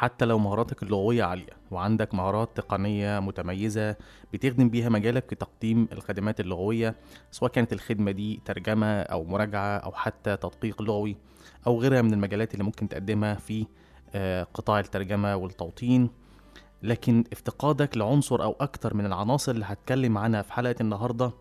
حتى لو مهاراتك اللغوية عالية وعندك مهارات تقنية متميزة بتخدم بيها مجالك في تقديم الخدمات اللغوية سواء كانت الخدمة دي ترجمة أو مراجعة أو حتى تدقيق لغوي أو غيرها من المجالات اللي ممكن تقدمها في آه، قطاع الترجمة والتوطين. لكن افتقادك لعنصر أو أكتر من العناصر اللي هتكلم عنها في حلقة النهاردة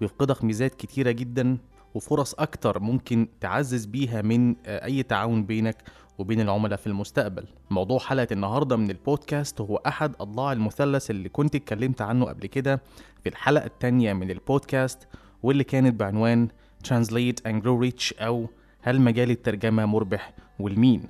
بيفقدك ميزات كتيرة جدا وفرص أكتر ممكن تعزز بيها من آه، أي تعاون بينك وبين العملاء في المستقبل. موضوع حلقة النهاردة من البودكاست هو أحد أضلاع المثلث اللي كنت اتكلمت عنه قبل كده في الحلقة التانية من البودكاست واللي كانت بعنوان Translate and Grow Rich أو هل مجال الترجمة مربح والمين.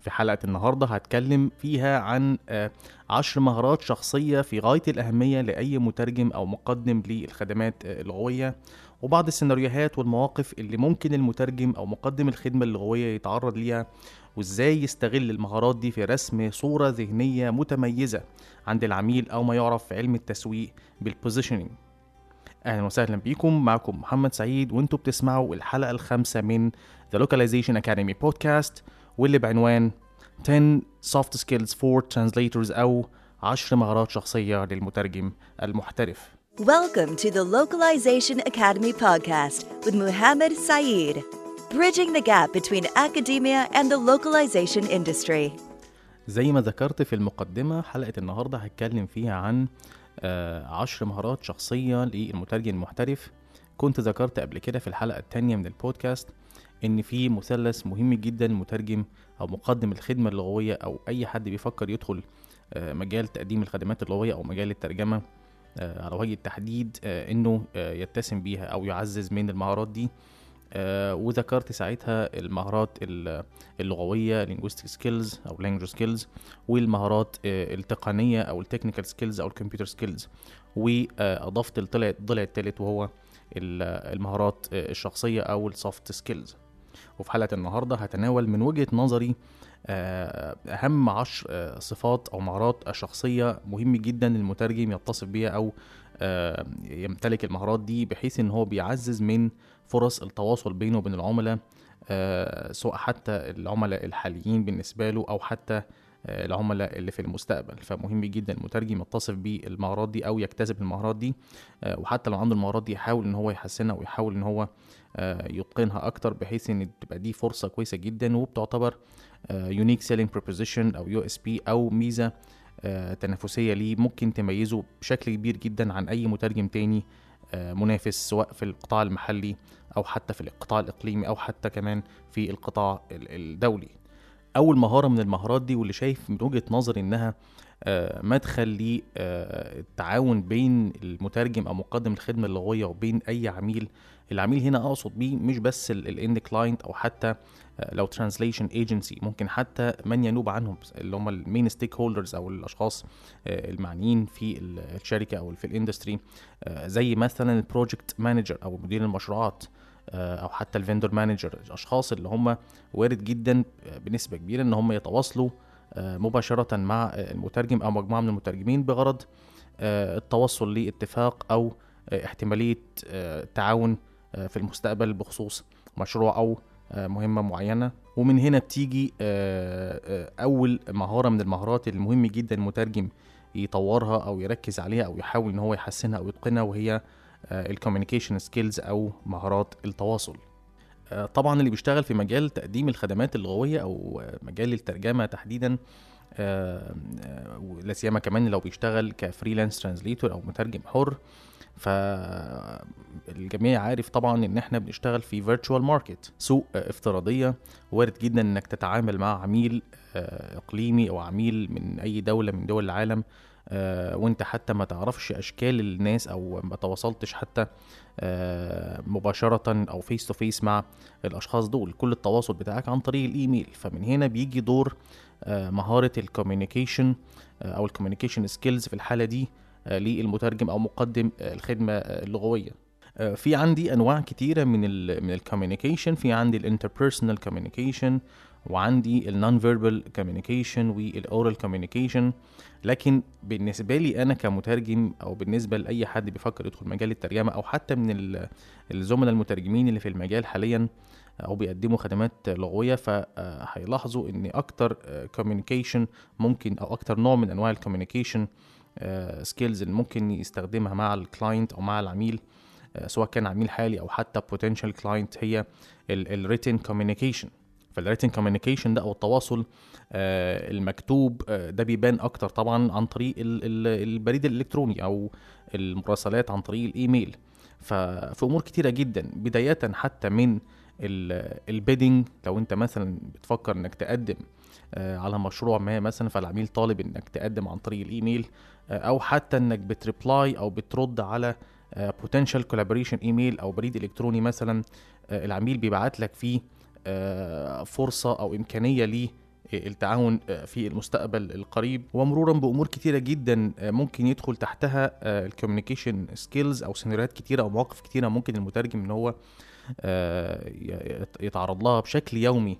في حلقة النهاردة هتكلم فيها عن آه، عشر مهارات شخصية في غاية الأهمية لأي مترجم أو مقدم للخدمات آه، اللغوية وبعض السيناريوهات والمواقف اللي ممكن المترجم أو مقدم الخدمة اللغوية يتعرض ليها وإزاي يستغل المهارات دي في رسم صورة ذهنية متميزة عند العميل أو ما يعرف في علم التسويق بالبوزيشننج أهلا وسهلا بيكم معكم محمد سعيد وأنتوا بتسمعوا الحلقة الخامسة من The Localization Academy Podcast واللي بعنوان 10 Soft Skills for Translators أو 10 مهارات شخصية للمترجم المحترف. Welcome to the Localization Academy podcast with Muhammad Saeed, bridging the gap between academia and the localization industry. زي ما ذكرت في المقدمة حلقة النهاردة هتكلم فيها عن آه، عشر مهارات شخصية للمترجم المحترف كنت ذكرت قبل كده في الحلقة التانية من البودكاست إن في مثلث مهم جدا المترجم أو مقدم الخدمة اللغوية أو أي حد بيفكر يدخل آه، مجال تقديم الخدمات اللغوية أو مجال الترجمة آه، على وجه التحديد إنه يتسم بيها أو يعزز من المهارات دي وذكرت ساعتها المهارات ال- اللغوية linguistic skills أو language skills والمهارات آه، التقنية أو ال technical skills أو ال computer skills وأضفت الضلع الضلع التالت وهو ال- المهارات آه، الشخصية أو ال soft skills وفي حلقة النهاردة هتناول من وجهة نظري آه، أهم عشر آه، صفات أو مهارات شخصية مهم جدا المترجم يتصف بيها آه، يمتلك المهارات دي بحيث إن هو بيعزز من فرص التواصل بينه وبين العملاء آه، سواء حتى العملاء الحاليين بالنسبة له أو حتى آه، العملاء اللي في المستقبل. فمهم جدا المترجم يتصف بالمهارات دي أو يكتسب المهارات دي آه، وحتى لو عنده المهارات دي يحاول إن هو يحسنها ويحاول إن هو آه، يتقنها أكتر بحيث إن تبقى دي فرصة كويسة جدا وبتعتبر unique selling proposition أو USP أو ميزة آه، تنافسية ليه ممكن تميزه بشكل كبير جدا عن أي مترجم تاني آه، منافس سواء في القطاع المحلي أو حتى في القطاع الإقليمي أو حتى كمان في القطاع ال- الدولي. أول مهارة من المهارات دي واللي شايف من وجهة نظري إنها آه، مدخل للتعاون بين المترجم أو مقدم الخدمة اللغوية وبين أي عميل العميل هنا أقصد بيه مش بس ال end client أو حتى آه، لو translation agency ممكن حتى من ينوب عنهم اللي هم ال main stakeholders أو الأشخاص آه، المعنيين في ال- الشركة أو في ال industry آه، زي مثلا ال project manager أو مدير المشروعات أو حتى ال vendor manager الأشخاص اللي هم وارد جدا بنسبة كبيرة إن هم يتواصلوا مباشرة مع المترجم أو مجموعة من المترجمين بغرض التوصل لاتفاق أو احتمالية تعاون في المستقبل بخصوص مشروع أو آه، مهمة معينة. ومن هنا بتيجي آه، آه، أول مهارة من المهارات المهم جدا المترجم يطورها أو يركز عليها أو يحاول إن هو يحسنها أو يتقنها وهي ال communication skills أو مهارات التواصل. آه، طبعا اللي بيشتغل في مجال تقديم الخدمات اللغوية أو آه، مجال الترجمة تحديدا آه، آه، ولا سيما كمان لو بيشتغل ك freelance translator أو مترجم حر فالجميع عارف طبعا إن إحنا بنشتغل في virtual market سوق افتراضية وارد جدا إنك تتعامل مع عميل آه، إقليمي أو عميل من أي دولة من دول العالم آه، وإنت حتى ما تعرفش أشكال الناس أو ما تواصلتش حتى آه، مباشرة أو face to face مع الأشخاص دول. كل التواصل بتاعك عن طريق الإيميل. فمن هنا بيجي دور مهارة ال communication أو ال communication skills في الحالة دي. للمترجم أو مقدم آه، الخدمة آه، اللغوية. آه، في عندي أنواع كتيرة من ال من ال communication في عندي ال interpersonal communication وعندي ال non-verbal communication وال oral communication لكن بالنسبة لي أنا كمترجم أو بالنسبة لأي حد بيفكر يدخل مجال الترجمة أو حتى من ال- الزملاء المترجمين اللي في المجال حاليا أو بيقدموا خدمات لغوية فهيلاحظوا إن أكتر communication ممكن أو أكتر نوع من أنواع ال communication skills اللي ممكن يستخدمها مع ال client أو مع العميل آه، سواء كان عميل حالي أو حتى potential client هي ال written communication فال written communication ده أو التواصل آه، المكتوب آه، ده بيبان أكتر طبعا عن طريق ال- ال- البريد الإلكتروني أو المراسلات عن طريق الإيميل. ففي أمور كتيرة جدا بداية حتى من ال bidding لو أنت مثلا بتفكر إنك تقدم آه، على مشروع ما مثلا فالعميل طالب إنك تقدم عن طريق الإيميل آه، أو حتى إنك بت reply أو بترد على potential collaboration email أو بريد إلكتروني مثلا آه، العميل بيبعت لك فيه آه، فرصة أو إمكانية ليه التعاون آه، في المستقبل القريب. ومرورا بأمور كتيرة جدا ممكن يدخل تحتها ال communication skills أو سيناريوهات كتيرة أو مواقف كتيرة ممكن المترجم إن هو يتعرض لها بشكل يومي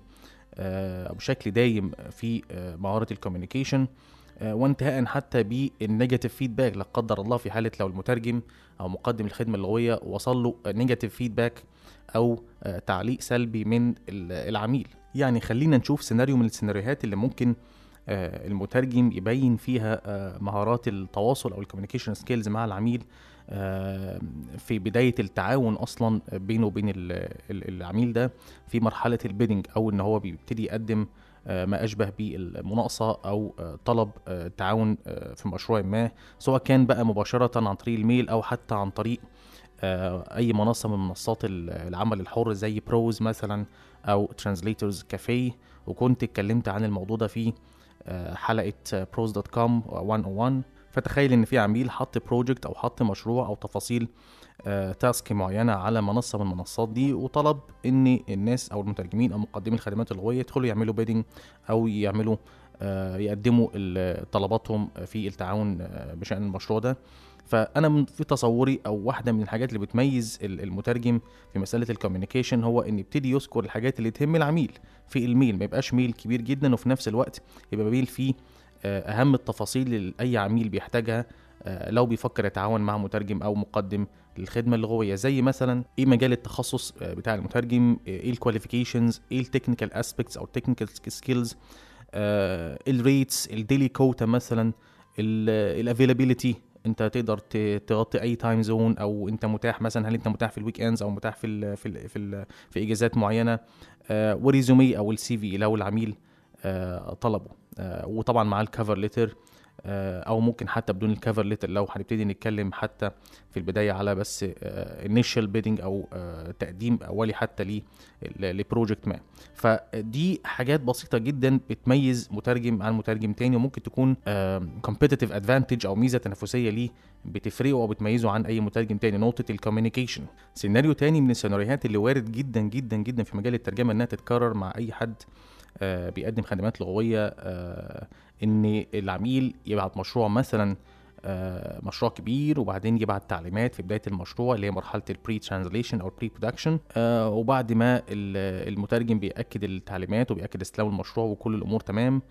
أو بشكل دايم في مهارة ال communication وانتهاء حتى بال negative feedback لا قدر الله في حالة لو المترجم أو مقدم الخدمة اللغوية وصل له negative feedback أو آه، تعليق سلبي من ال- العميل. يعني خلينا نشوف سيناريو من السيناريوهات اللي ممكن آه، المترجم يبين فيها آه، مهارات التواصل أو ال communication skills مع العميل آه، في بداية التعاون أصلا بينه وبين ال- ال- العميل ده في مرحلة ال bidding أو إن هو بيبتدي يقدم آه، ما أشبه بالمناقصة أو آه، طلب آه، تعاون آه، في مشروع ما سواء كان بقى مباشرة عن طريق الميل أو حتى عن طريق آه، أي منصة من منصات ال- العمل الحر زي ProZ مثلا أو TranslatorsCafé وكنت اتكلمت عن الموضوع ده في آه، حلقة ProZ dot com 101 فتخيل إن في عميل حط project أو حط مشروع أو تفاصيل task معينة على منصة من المنصات دي وطلب ان الناس أو المترجمين أو مقدمي الخدمات اللغويه يدخلوا يعملوا bidding أو يعملوا آه، يقدموا طلباتهم في التعاون آه، بشأن المشروع ده. فأنا في تصوري أو واحدة من الحاجات اللي بتميز ال- المترجم في مسألة ال communication هو إن يبتدي يذكر الحاجات اللي تهم العميل في ال mail ما يبقاش mail كبير جدا وفي نفس الوقت يبقى mail فيه آه، أهم التفاصيل اللي أي عميل بيحتاجها آه، لو بيفكر يتعاون مع مترجم أو مقدم للخدمة اللغوية زي مثلا إيه مجال التخصص آه، بتاع المترجم؟ آه، إيه ال qualifications إيه ال technical aspects أو ال technical skills ال rates ال daily quota مثلا ال availability أنت تقدر تغطي أي time zone أو أنت متاح مثلا هل أنت متاح في ال weekends أو متاح في ال في ال في, ال في إجازات معينة؟ آه و résumé أو ال CV لو العميل آه طلبه. آه وطبعا مع ال cover letter أو ممكن حتى بدون ال cover letter لو هنبتدي نتكلم حتى في البداية على بس initial bidding أو آه، تقديم أولي حتى ل project ما. فدي حاجات بسيطة جدا بتميز مترجم عن مترجم تاني وممكن تكون competitive advantage أو ميزة تنافسية ليه بتفرقه أو بتميزه عن أي مترجم تاني. نقطه ال communication سيناريو تاني من السيناريوهات اللي وارد جدا جدا جدا في مجال الترجمة إنها تتكرر مع أي حد آه، بيقدم خدمات لغوية آه، إن العميل يبعت مشروع مثلا آه، مشروع كبير وبعدين يبعت تعليمات في بداية المشروع اللي هي مرحلة ال pre-translation أو ال pre-production وبعد ما ال- المترجم بيأكد التعليمات وبيأكد استلام المشروع وكل الأمور تمام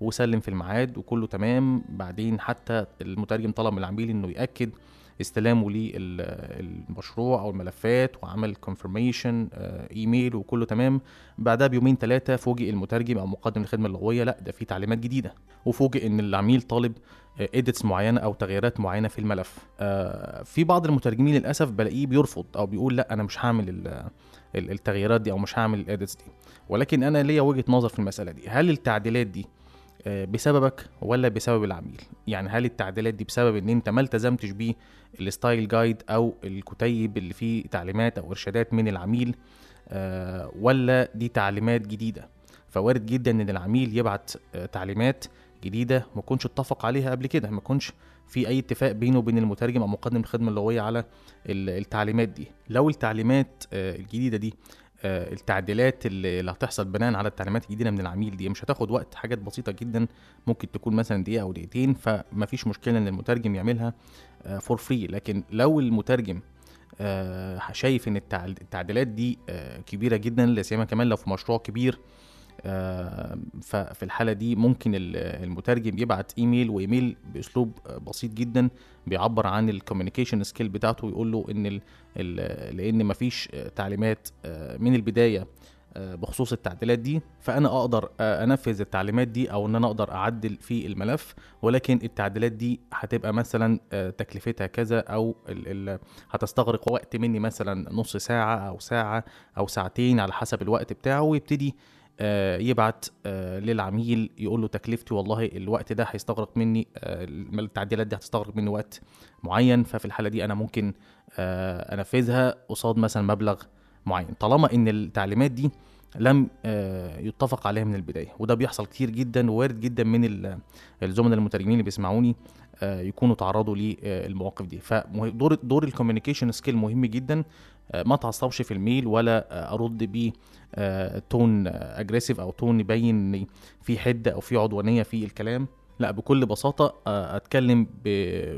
وسلم في الميعاد وكله تمام بعدين حتى المترجم طلب من العميل إنه يأكد استلامه للمشروع أو الملفات وعمل confirmation ايميل وكله تمام. بعدها بيومين ثلاثة فوجئ المترجم أو مقدم الخدمه اللغوية لأ ده في تعليمات جديدة. وفوجئ إن العميل طالب edits معينة أو تغييرات معينة في الملف. آه، في بعض المترجمين للأسف بلاقيه بيرفض أو بيقول لأ أنا مش هعمل ال- ال- التغييرات دي أو مش هعمل ال edits دي. ولكن أنا ليا وجهة نظر في المسألة دي. هل التعديلات دي آه، بسببك ولا بسبب العميل؟ يعني هل التعديلات دي بسبب إن أنت ما التزمتش بيه ال style guide أو الكتيب اللي فيه تعليمات أو إرشادات من العميل آه، ولا دي تعليمات جديدة؟ فوارد جدا إن العميل يبعت آه، تعليمات جديدة ما كنش اتفق عليها قبل كده ما كنش في أي اتفاق بينه وبين المترجم أو مقدم الخدمه اللغويه على ال- التعليمات دي. لو التعليمات آه، الجديدة دي آه، التعديلات اللي هتحصل بناء على التعليمات الجديدة من العميل دي. مش هتاخد وقت حاجات بسيطة جدا ممكن تكون مثلا دقيقة أو دقيقتين فما فيش مشكلة إن المترجم يعملها for free لكن لو المترجم آه، شايف إن التع- التعديلات دي آه، كبيرة جدا لا سيما كمان لو في مشروع كبير آه، ففي الحالة دي ممكن ال- المترجم يبعت email و email بأسلوب آه، بسيط جدا بيعبر عن ال communication skill بتاعته ويقول له إن ال ال لأن مفيش آه، تعليمات آه، من البداية آه، بخصوص التعديلات دي فأنا أقدر آه، أنفذ التعليمات دي أو إن أنا أقدر أعدل في الملف ولكن التعديلات دي هتبقى مثلا آه، تكلفتها كذا أو ال ال هتستغرق وقت مني مثلا نص ساعة أو ساعة أو ساعتين على حسب الوقت بتاعه ويبتدي آه، يبعت آه، للعميل يقول له تكلفتي والله الوقت ده هيستغرق مني آه، التعديلات دي هتستغرق مني وقت معين ففي الحالة دي أنا ممكن آه، أنفذها قصاد مثلا مبلغ معين. طالما إن التعليمات دي لم آه، يتفق عليها من البداية وده بيحصل كتير جدا ووارد جدا من ال- الزملاء المترجمين اللي بيسمعوني آه، يكونوا تعرضوا للمواقف دي. فدور دور ال communication skill مهم جدا آه، ما تعصبش في ال mail ولا آه، أرد ب tone aggressive أو tone يبين ان في حده أو في عدوانية في الكلام. لا بكل بساطة آه، أتكلم ب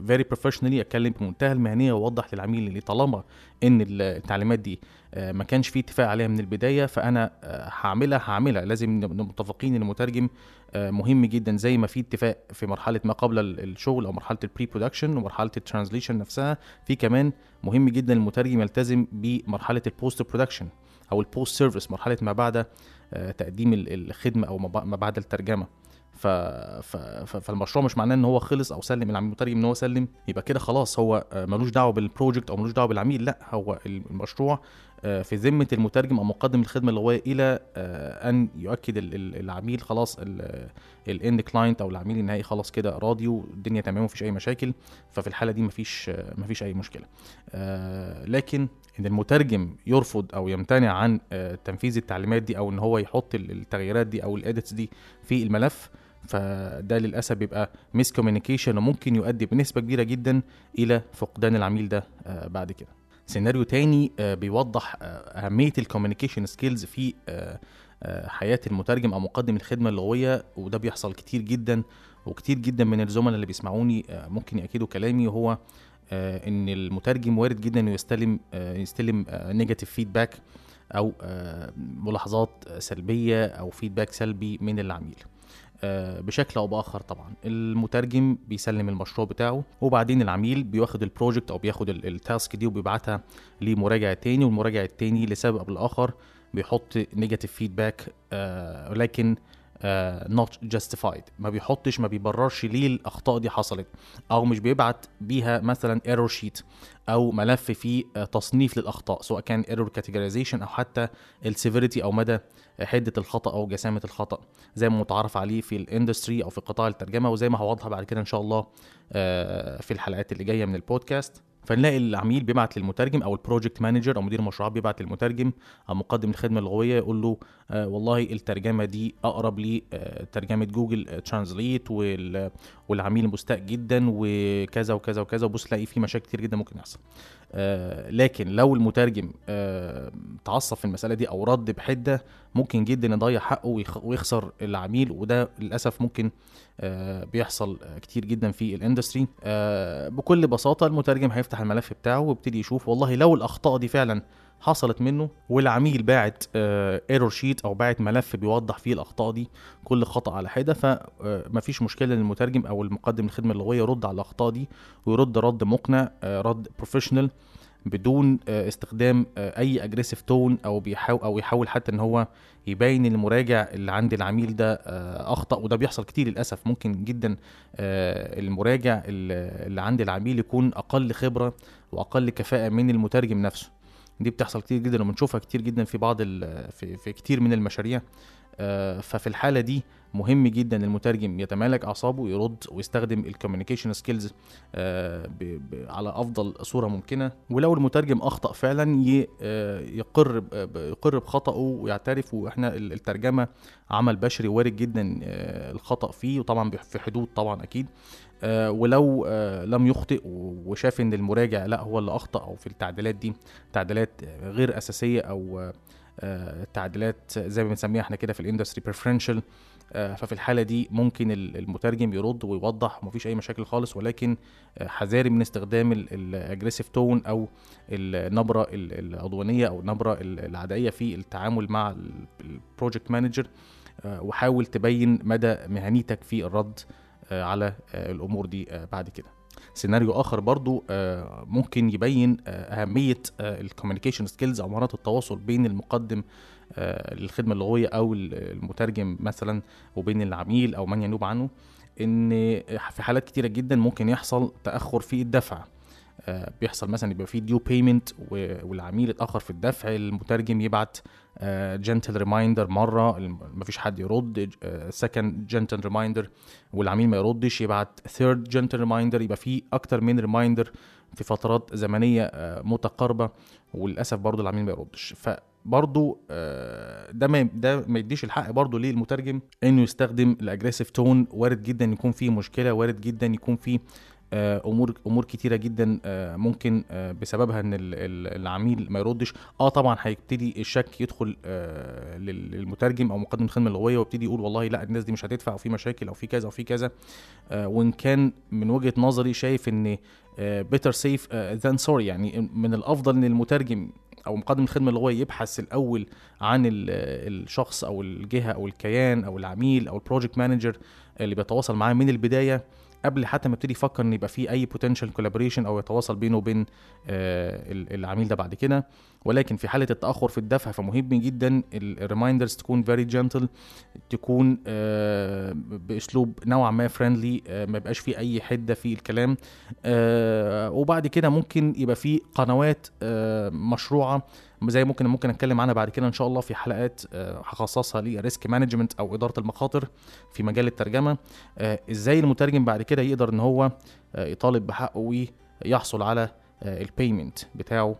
very professionally أتكلم بمنتهى المهنية وأوضح للعميل اللي طالما إن التعليمات دي آه، ما كانش في اتفاق عليها من البداية فأنا آه، هعملها هعملها. لازم متفقين إن المترجم آه، مهم جدا زي ما في اتفاق في مرحلة ما قبل ال- الشغل أو مرحلة ال pre-production ومرحلة ال translation نفسها. في كمان مهم جدا المترجم يلتزم بمرحلة ال post-production أو ال post-service مرحلة ما بعد آه، تقديم ال- الخدمة أو ما بع- ما بعد الترجمة. ف... ف... فالمشروع مش معناه إن هو خلص أو سلم العميل المترجم إن هو سلم يبقى كده خلاص. هو آه، ملوش دعوة بال project أو ملوش دعوة بالعميل لأ هو المشروع آه، في ذمة المترجم أو مقدم الخدمة اللغويه إلى آه، أن يؤكد ال- ال- العميل خلاص ال end client أو العميل النهائي خلاص كده راضي والدنيا تمام ومفيش أي مشاكل ففي الحالة دي مفيش آه، مفيش أي مشكلة. آه، لكن إن المترجم يرفض أو يمتنع عن آه، تنفيذ التعليمات دي أو إن هو يحط ال- التغييرات دي أو ال edits دي في الملف فده للأسف بيبقى miscommunication وممكن يؤدي بنسبة كبيرة جدا إلى فقدان العميل ده آه، بعد كده. سيناريو تاني آه، بيوضح آه، أهمية ال communication skills في آه، حياة المترجم أو مقدم الخدمة اللغوية وده بيحصل كتير جدا وكتير جدا من الزملاء اللي بيسمعوني ممكن يأكدوا كلامي وهو إن المترجم وارد جدا إنه يستلم يستلم negative feedback أو ملاحظات سلبية أو feedback سلبي من العميل. بشكل أو باخر طبعا. المترجم بيسلم المشروع بتاعه وبعدين العميل بياخد ال project أو بياخد ال- ال task دي وبيبعتها لمراجع تاني والمراجع التاني لسبب أو لآخر بيحط negative feedback ولكن not justified ما بيحطش ما بيبررش ليه الأخطاء دي حصلت أو مش بيبعت بيها مثلا error sheet أو ملف فيه آه، تصنيف للأخطاء سواء كان error categorization أو حتى ال severity أو مدى حدة الخطأ أو جسامة الخطأ زي ما متعارف عليه في ال industry أو في قطاع الترجمة وزي ما هوضحها بعد كده إن شاء الله آه، في الحلقات اللي جاية من البودكاست. فنلاقي العميل بيبعت للمترجم أو ال project manager أو مدير المشروعات بيبعت للمترجم أو مقدم الخدمة اللغويه يقول له آه والله الترجمة دي أقرب لترجمه Google Translate والعميل مستاء جدا وكذا وكذا وكذا. وبص تلاقي في مشاكل كتير جدا ممكن يحصل. آه لكن لو المترجم آه تعصب في المسألة دي أو رد بحدة ممكن جدا يضيع حقه ويخ- ويخسر العميل وده للأسف ممكن آه بيحصل آه، كتير جدا في ال industry آه بكل بساطة المترجم هيفتح الملف بتاعه ويبتدي يشوف. والله لو الأخطاء دي فعلا حصلت منه والعميل باعت error sheet أو باعت ملف بيوضح فيه الأخطاء دي كل خطأ على حدة فمفيش مشكلة إن المترجم أو المقدم الخدمه اللغوية يرد على الأخطاء دي ويرد رد مقنع آه، رد professional بدون آه، استخدام آه، أي aggressive tone أو بيحاول أو يحاول حتى إن هو يبين المراجع اللي عند العميل ده آه، أخطأ وده بيحصل كتير للأسف. ممكن جدا آه، المراجع اللي عند العميل يكون أقل خبرة وأقل كفاءة من المترجم نفسه. دي بتحصل كتير جدا وبنشوفها كتير جدا في بعض في, في كتير من المشاريع. آه، ففي الحالة دي مهم جدا المترجم يتمالك أعصابه ويرد ويستخدم ال communication skills على أفضل صورة ممكنة. ولو المترجم أخطأ فعلا آه، يقر يقر بخطأه ويعترف وإحنا ال- الترجمة عمل بشري وارد جدا آه، الخطأ فيه. وطبعا في حدود طبعا أكيد. آه، ولو آه، لم يخطئ وشاف إن المراجع لا هو اللي أخطأ أو في التعديلات دي تعديلات آه، غير أساسية أو آه، آه، تعديلات زي ما بنسميها إحنا كده في ال industry preferential ففي الحالة دي ممكن ال- المترجم يرد ويوضح ومفيش أي مشاكل خالص ولكن آه، حذاري من استخدام ال aggressive tone أو النبرة ال- العدوانية أو النبرة ال- العدائية في التعامل مع ال project manager وحاول تبين مدى مهنيتك في الرد آه، على آه، الأمور دي آه، بعد كده. سيناريو آخر برضو آه، ممكن يبين آه، أهمية ال communication skills أو مهارات التواصل بين المقدم آه، للخدمه اللغوية أو المترجم مثلا وبين العميل أو من ينوب عنه إن في حالات كتيرة جدا ممكن يحصل تأخر في الدفع. آه، بيحصل مثلا يبقى في due payment والعميل اتأخر في الدفع المترجم يبعت gentle reminder مرة مفيش حد يرد second gentle reminder والعميل ما يردش يبعت third gentle reminder يبقى في أكتر من reminder في فترات زمنية آه، متقاربة وللأسف برضه العميل ما يردش. فبرضه آه، ده ما ده ما يديش الحق برضه للمترجم إنه يستخدم ال aggressive tone وارد جدا يكون فيه مشكلة وارد جدا يكون فيه آه، امور أمور كتيرة جدا آه، ممكن آه، بسببها إن العميل ما يردش. آه طبعا هيبتدي الشك يدخل للمترجم أو مقدم الخدمة اللغوية ويبتدي يقول والله لا الناس دي مش هتدفع أو في مشاكل أو في كذا أو في كذا. وإن كان من وجهة نظري شايف إن better safe than sorry يعني من الأفضل إن المترجم أو مقدم الخدمة اللغوية يبحث الأول عن الشخص أو الجهة أو الكيان أو العميل أو ال project manager اللي بيتواصل معاه من البداية. قبل حتى ما يبتدي يفكر إن يبقى في أي potential collaboration أو يتواصل بينه وبين آه العميل ده بعد كده ولكن في حالة التأخر في الدفع فمهم جدا ال reminders تكون very gentle تكون آه بأسلوب نوعا ما friendly آه ما يبقاش في أي حدة في الكلام آه وبعد كده ممكن يبقى في قنوات مشروعة زي ممكن ممكن أتكلم عنها بعد كده إن شاء الله في حلقات هخصصها ل risk management أو إدارة المخاطر في مجال الترجمة إزاي المترجم بعد كده يقدر إن هو يطالب بحقه ويحصل على ال payment بتاعه.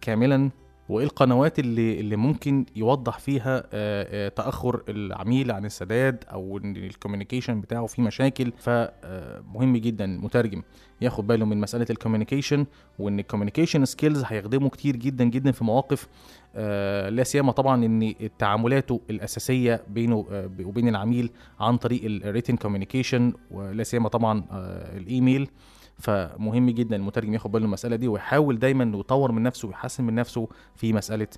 كاملا وإيه القنوات اللي اللي ممكن يوضح فيها آه، آه، تأخر العميل عن السداد أو إن ال communication بتاعه فيه مشاكل؟ فمهم جدا المترجم ياخد باله من مسألة ال communication وإن ال communication skills هيخدمه كتير جدا جدا في مواقف آه، لا سيما طبعا إن تعاملاته الأساسية بينه وبين العميل عن طريق ال written communication ولا سيما طبعا الإيميل. فمهم جدا المترجم ياخد باله من المسألة دي ويحاول دايما يطور من نفسه ويحسن من نفسه في مسألة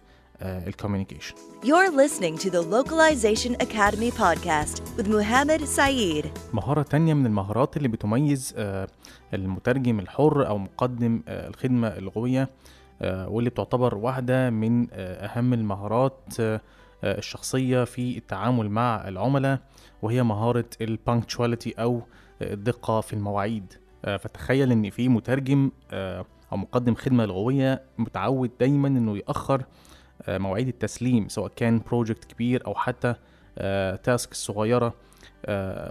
ال communication. You're listening to the Localization Academy podcast with Muhammad Saeed. مهارة تانية من المهارات اللي بتميز المترجم الحر أو مقدم الخدمة اللغوية واللي بتعتبر واحدة من أهم المهارات الشخصية في التعامل مع العملاء وهي مهارة ال punctuality أو الدقة في المواعيد. آه، فتخيل إن في مترجم آه، أو مقدم خدمة لغوية متعود دايما إنه يأخر آه، مواعيد التسليم سواء كان project كبير أو حتى task صغيرة.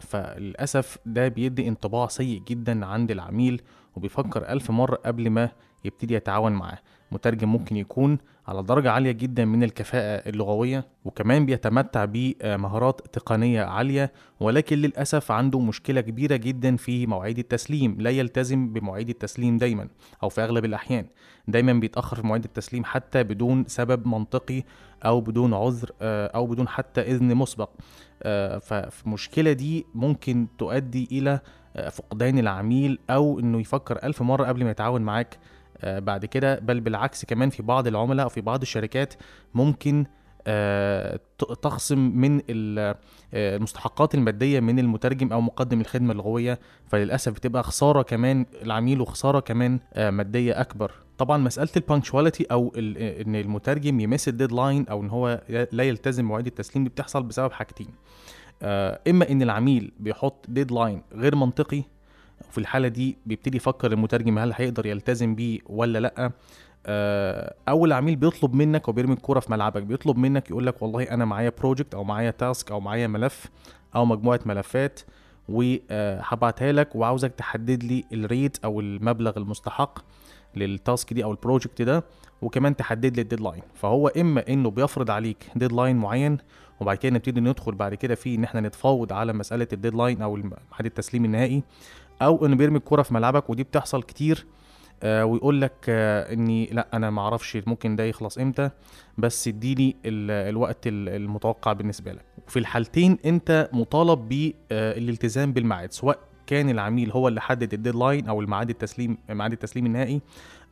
فللأسف ده بيدي انطباع سيء جدا عند العميل وبيفكر ألف مرة قبل ما يبتدي يتعاون معاه. مترجم ممكن يكون على درجة عالية جدا من الكفاءة اللغوية وكمان بيتمتع بمهارات تقنية عالية ولكن للأسف عنده مشكلة كبيرة جدا في مواعيد التسليم. لا يلتزم بمواعيد التسليم دايما أو في أغلب الأحيان. دايما بيتأخر في مواعيد التسليم حتى بدون سبب منطقي أو بدون عذر آه، أو بدون حتى إذن مسبق. آه، فالمشكلة دي ممكن تؤدي إلى آه، فقدان العميل أو إنه يفكر ألف مرة قبل ما يتعاون معاك. بعد كده بل بالعكس كمان في بعض العملاء أو في بعض الشركات ممكن آه، تخصم من آه، المستحقات المادية من المترجم أو مقدم الخدمة اللغوية. فللأسف بتبقى خسارة كمان العميل وخسارة كمان مادية أكبر. طبعا مسألة ال punctuality أو إن المترجم ي miss ال deadline أو إن هو لا يلتزم مواعيد التسليم دي بتحصل بسبب حاجتين. إما إن العميل بيحط deadline غير منطقي وفي الحالة دي بيبتدي يفكر المترجم هل هيقدر يلتزم بيه ولا لأ. آه، أول عميل بيطلب منك وبيرمي الكوره في ملعبك بيطلب منك يقول لك والله أنا معايا project أو معايا task أو معايا ملف أو مجموعة ملفات وهبعتها لك وعاوزك تحدد لي ال rate أو المبلغ المستحق لل task دي أو ال project ده وكمان تحدد لي ال deadline فهو إما إنه بيفرض عليك deadline معين وبعد كده نبتدي ندخل بعد كده في إن إحنا نتفاوض على مسألة ال deadline أو ميعاد التسليم النهائي أو إنه بيرمي الكرة في ملعبك ودي بتحصل كتير آه ويقول لك آه إني لا أنا ما أعرفش ممكن ده يخلص إمتى بس اديني الوقت المتوقع بالنسبة لك. وفي الحالتين أنت مطالب بالالتزام آه بالميعاد سواء كان العميل هو اللي حدد ال deadline أو الميعاد التسليم ميعاد التسليم النهائي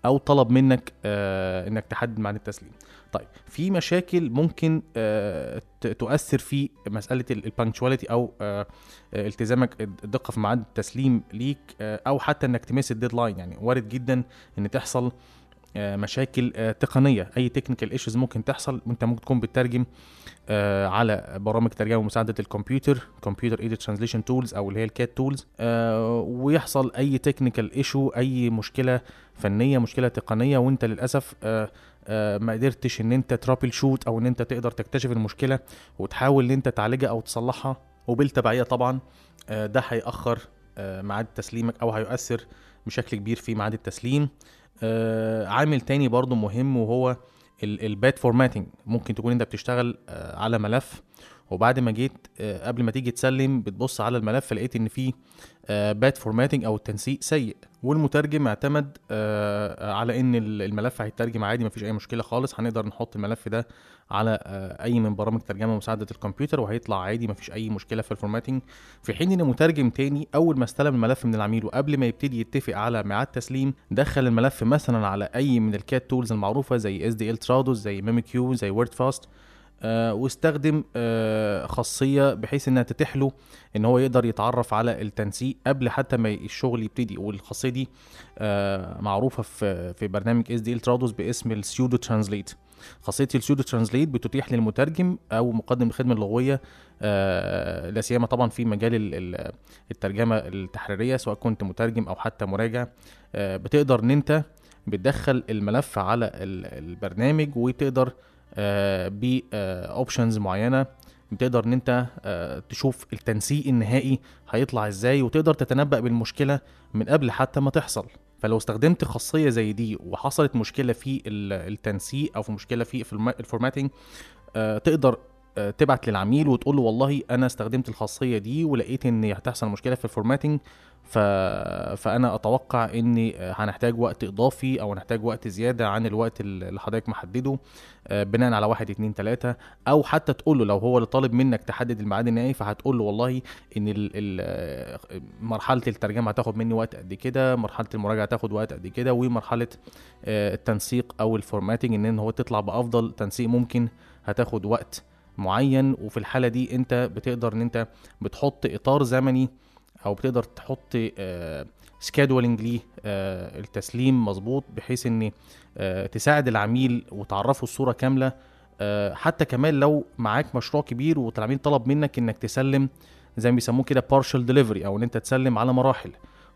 أو طلب منك إنك تحدد ميعاد التسليم. طيب في مشاكل ممكن آه تؤثر في مسألة ال punctuality أو آه التزامك الدقه في ميعاد التسليم ليك آه أو حتى إنك ت miss ال deadline يعني وارد جدا إن تحصل آه، مشاكل آه، تقنية. أي technical issues ممكن تحصل وأنت ممكن تكون بتترجم آه، على برامج ترجمة بمساعدة الكمبيوتر computer aided translation tools أو اللي هي ال CAT tools ويحصل أي technical issue أي مشكلة فنية مشكلة تقنية وأنت للأسف آه، آه، ما قدرتش إن أنت troubleshoot أو إن أنت تقدر تكتشف المشكلة وتحاول إن أنت تعالجها أو تصلحها وبالتبعية طبعا آه، ده هيأخر آه، ميعاد تسليمك أو هيؤثر بشكل كبير في ميعاد التسليم. آه، عامل تاني برضو مهم وهو ال bad formatting ممكن تكون أنت بتشتغل آه، على ملف وبعد ما جيت آه، قبل ما تيجي تسلم بتبص على الملف لقيت إن فيه bad formatting أو التنسيق سيء. والمترجم اعتمد آه، على إن ال- الملف هيترجم عادي مفيش أي مشكلة خالص. هنقدر نحط الملف ده على آه، أي من برامج ترجمة بمساعدة الكمبيوتر وهيطلع عادي مفيش أي مشكلة في ال formatting في حين إن مترجم تاني أول ما استلم الملف من العميل وقبل ما يبتدي يتفق على ميعاد تسليم دخل الملف مثلا على أي من ال CAT tools المعروفة زي SDL Trados زي memoQ زي Wordfast واستخدم آه خاصية بحيث إنها تتيح له إن هو يقدر يتعرف على التنسيق قبل حتى ما الشغل يبتدي. والخاصية دي آه معروفة في برنامج SDL Trados باسم ال pseudo translate خاصية ال pseudo translate بتتيح للمترجم أو مقدم الخدمة اللغوية آه لا سيما طبعا في مجال ال- ال- الترجمة التحريرية سواء كنت مترجم أو حتى مراجع. آه بتقدر إن أنت بتدخل الملف على ال- البرنامج وتقدر ب options معينة. بتقدر إن أنت آه، تشوف التنسيق النهائي هيطلع إزاي وتقدر تتنبأ بالمشكلة من قبل حتى ما تحصل. فلو استخدمت خاصية زي دي وحصلت مشكلة في ال- التنسيق أو في مشكلة في ال formatting آه، تقدر آه، تبعت للعميل وتقول له والله أنا استخدمت الخاصية دي ولقيت إن هتحصل مشكلة في ال formatting ف... فأنا أتوقع إن هنحتاج وقت إضافي أو هنحتاج وقت زيادة عن الوقت اللي حضرتك محدده آه، بناء على واحد اتنين تلاتة. أو حتى تقول له لو هو اللي طالب منك تحدد الميعاد النهائي فهتقول له والله إن ال... ال... آه، مرحلة الترجمة هتاخد مني وقت قد كده مرحلة المراجعة هتاخد وقت قد كده ومرحلة آه، التنسيق أو ال formatting إن هو تطلع بأفضل تنسيق ممكن هتاخد وقت. معين وفي الحالة دي انت بتقدر ان انت بتحط إطار زمني أو بتقدر تحط scheduling ليه آه، التسليم مظبوط بحيث ان آه، تساعد العميل وتعرفه الصورة كاملة. آه، حتى كمان لو معاك مشروع كبير والعميل طلب منك إنك تسلم زي ما بيسموه كده partial delivery أو إن أنت تسلم على مراحل.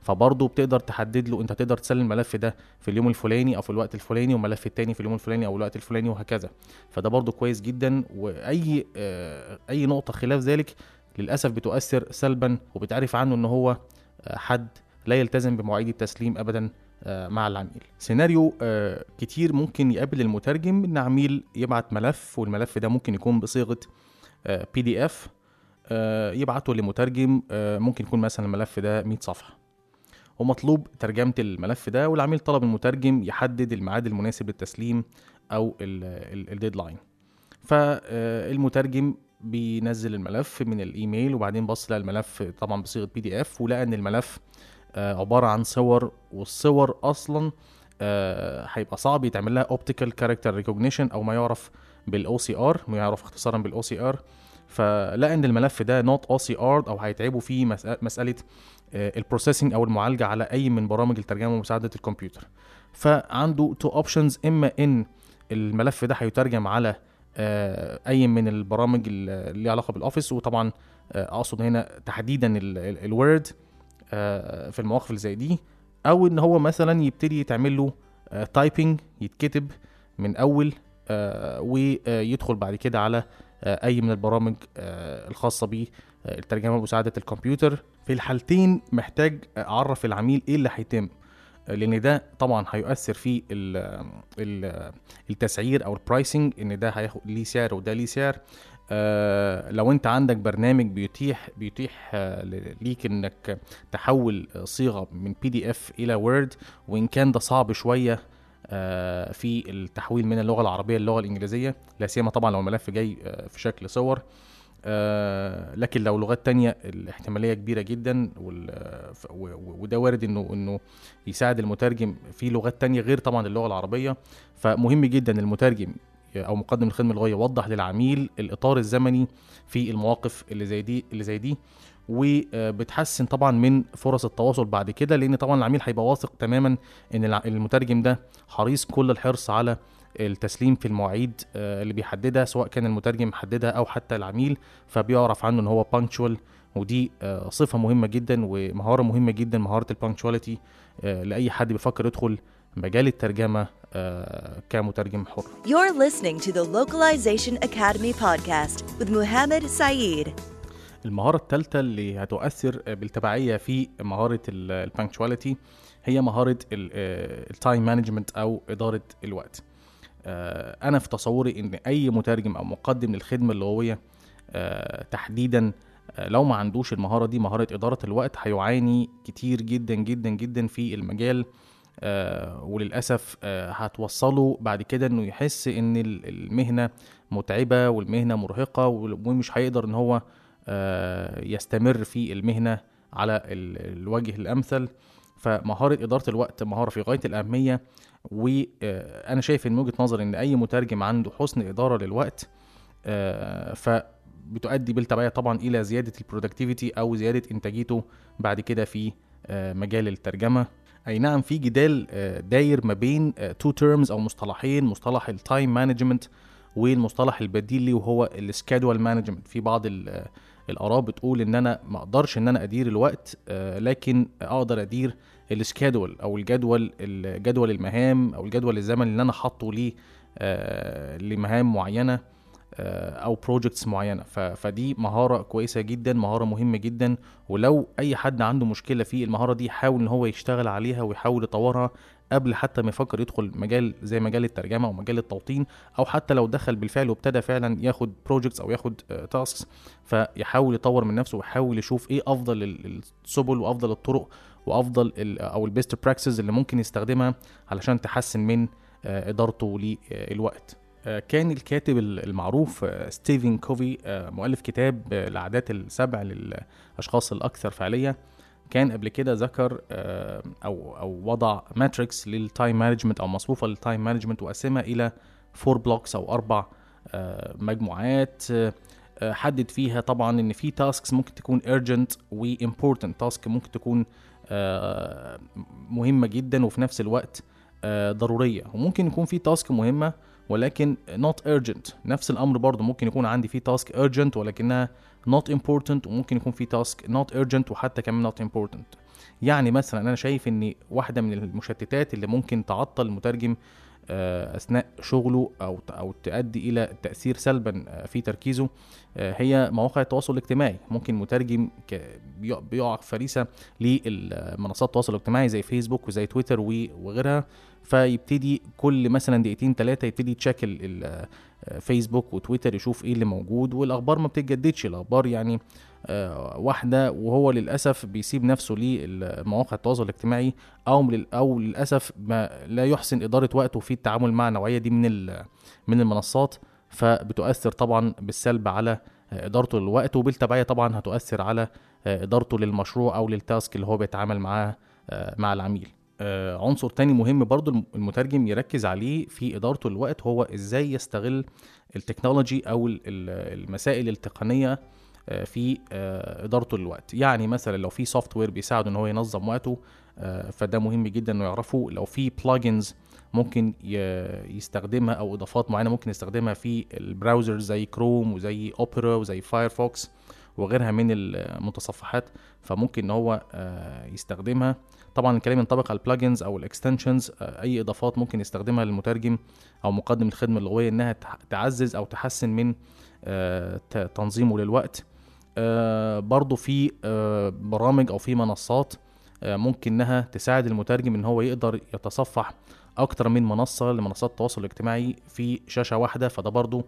فبرضه بتقدر تحدد له انت تقدر تسلم الملف ده في اليوم الفلاني أو في الوقت الفلاني والملف التاني في اليوم الفلاني أو الوقت الفلاني وهكذا. فده برضه كويس جدا وأي آه، أي نقطة خلاف ذلك للأسف بتؤثر سلبا وبتعرف عنه إن هو آه، حد لا يلتزم بمواعيد التسليم ابدا آه، مع العميل. سيناريو كتير ممكن يقابل المترجم إن عميل يبعت ملف والملف ده ممكن يكون بصيغة PDF يبعته لمترجم ممكن يكون مثلا الملف ده 100 صفحة. ومطلوب ترجمة الملف ده والعميل طلب المترجم يحدد الميعاد المناسب للتسليم أو ال deadline فالمترجم بينزل الملف من الإيميل وبعدين بص لقى الملف طبعا بصيغة PDF ولقى إن الملف آه، عبارة عن صور والصور أصلا آه، هيبقى صعب يتعمل لها optical character recognition أو ما يعرف بال OCR ما يعرف اختصارا بال OCR فلقى ان الملف ده not OCR أو هيتعبوا فيه مسألة ال processing أو المعالجة على أي من برامج الترجمة ومساعدة الكمبيوتر. فعنده two options إما إن الملف ده هيترجم على آه، أي من البرامج اللي ليها علاقة بال Office وطبعا آه، أقصد هنا تحديدا ال Word في المواقف اللي زي دي. أو إن هو مثلا يبتدي يتعمل له typing يتكتب من أول آه، ويدخل بعد كده على آه، أي من البرامج آه، الخاصة بالترجمه بمساعدة الكمبيوتر. في الحالتين محتاج أعرف العميل إيه اللي هيتم لأن ده طبعا هيؤثر في ال- ال- التسعير أو ال pricing إن ده هياخد ليه سعر وده ليه سعر. آه لو أنت عندك برنامج بيتيح بيتيح آه ليك إنك تحول صيغة من PDF إلى Word وإن كان ده صعب شوية آه في التحويل من اللغة العربية للغة الإنجليزية لا سيما طبعا لو الملف جاي آه في شكل صور. آه لكن لو لغات تانية الاحتمالية كبيرة جدا وده وارد إنه إنه يساعد المترجم في لغات تانية غير طبعا اللغة العربية. فمهم جدا المترجم أو مقدم الخدمة اللغويه يوضح للعميل الإطار الزمني في المواقف اللي زي دي اللي زي دي. وبتحسن طبعا من فرص التواصل بعد كده لأن طبعا العميل هيبقى واثق تماما إن المترجم ده حريص كل الحرص على التسليم في المواعيد آه، اللي بيحددها سواء كان المترجم محددها أو حتى العميل فبيعرف عنه إن هو punctual ودي آه، صفة مهمة جدا ومهارة مهمة جدا مهارة ال punctuality لأي حد بيفكر يدخل مجال الترجمة آه، كمترجم حر You're listening to the Localization Academy podcast with Muhammad Saeed. المهارة الثالثة اللي هتؤثر بالتبعية في مهارة ال punctuality هي مهارة ال time management أو إدارة الوقت. آه، أنا في تصوري إن أي مترجم أو مقدم للخدمة اللغوية آه، تحديدا آه، لو ما عندوش المهارة دي مهارة إدارة الوقت هيعاني كتير جدا جدا جدا في المجال آه، وللأسف آه، هتوصله بعد كده إنه يحس إن ال- المهنة متعبة والمهنة مرهقة ومش هيقدر إن هو آه، يستمر في المهنة على ال- الوجه الأمثل. فمهارة إدارة الوقت مهارة في غاية الأهمية. وأنا شايف من وجهة نظري إن أي مترجم عنده حسن إدارة للوقت آه، فبتؤدي بالتبعية طبعا إلى زيادة ال productivity أو زيادة إنتاجيته بعد كده في آه، مجال الترجمة. أي نعم في جدال آه، داير ما بين two terms أو مصطلحين مصطلح ال time management والمصطلح البديل ليه وهو ال schedule management في بعض الآراء بتقول إن أنا ما أقدرش إن أنا أدير الوقت آه، لكن أقدر أدير ال schedule أو الجدول الجدول المهام أو الجدول الزمني اللي أنا حاطه ليه آه، لمهام معينة آه، أو projects معينة. فدي مهارة كويسة جدا مهارة مهمة جدا. ولو أي حد عنده مشكلة في المهارة دي يحاول إن هو يشتغل عليها ويحاول يطورها. قبل حتى ما يفكر يدخل مجال زي مجال الترجمة أو مجال التوطين أو حتى لو دخل بالفعل وابتدى فعلا ياخد projects أو ياخد tasks فيحاول يطور من نفسه ويحاول يشوف إيه أفضل ال- السبل وأفضل الطرق وأفضل أو ال best practices اللي ممكن يستخدمها علشان تحسن من آه، إدارته للوقت. آه، كان الكاتب ال- المعروف آه، ستيفن كوفي آه، مؤلف كتاب آه، العادات السبع للأشخاص الأكثر فعالية. كان قبل كده ذكر آه، أو أو وضع matrix لل time management أو مصفوفة لل time management وقسمها إلى four blocks أو أربع آه، مجموعات آه، حدد فيها طبعا إن في tasks ممكن تكون urgent و important. task ممكن تكون مهمة جدا وفي نفس الوقت ضرورية. وممكن يكون في تاسك مهمة ولكن not urgent. نفس الأمر برضو ممكن يكون عندي في تاسك urgent ولكنها not important وممكن يكون في تاسك not urgent وحتى كمان not important. يعني مثلا أنا شايف إن واحدة من المشتتات اللي ممكن تعطل المترجم آه، أثناء شغله أو أو تؤدي إلى تأثير سلبا آه، في تركيزه آه، هي مواقع التواصل الاجتماعي. ممكن مترجم بيقع- فريسة لمنصات التواصل الاجتماعي زي فيسبوك وزي تويتر وغيرها. فيبتدي كل مثلا دقيقتين ثلاثة يبتدي ال- آه، فيسبوك وتويتر يشوف إيه اللي موجود والأخبار ما بتتجددش. الأخبار يعني آه، واحدة وهو للأسف بيسيب نفسه لمواقع التواصل الاجتماعي أو أو للأسف ما لا يحسن إدارة وقته في التعامل مع النوعيه دي من من المنصات. فبتؤثر طبعا بالسلب على آه، إدارته للوقت وبالتبعية طبعا هتؤثر على إدارته للمشروع أو لل task اللي هو بيتعامل معاه مع العميل. عنصر تاني مهم برضو الم- المترجم يركز عليه في ادارته للوقت هو إزاي يستغل ال technology ال- المسائل التقنية آه، في آه، ادارته للوقت يعني مثلا لو في software بيساعده إن هو ينظم وقته آه، فده مهم جدا إنه يعرفه. لو في plugins ممكن يستخدمها أو إضافات معينة ممكن يستخدمها في ال browser زي كروم وزي اوبرا وزي Firefox وغيرها من المتصفحات فممكن إن هو آه، يستخدمها. طبعا الكلام ينطبق على ال plugins أو ال extensions أي إضافات ممكن يستخدمها للمترجم أو مقدم الخدمة اللغوية إنها تعزز أو تحسن من آه، تنظيمه للوقت. آه، برضو في آه، برامج أو في منصات آه، ممكن إنها تساعد المترجم إن هو يقدر يتصفح أكتر من منصة لمنصات التواصل الاجتماعي في شاشة واحدة فده برضو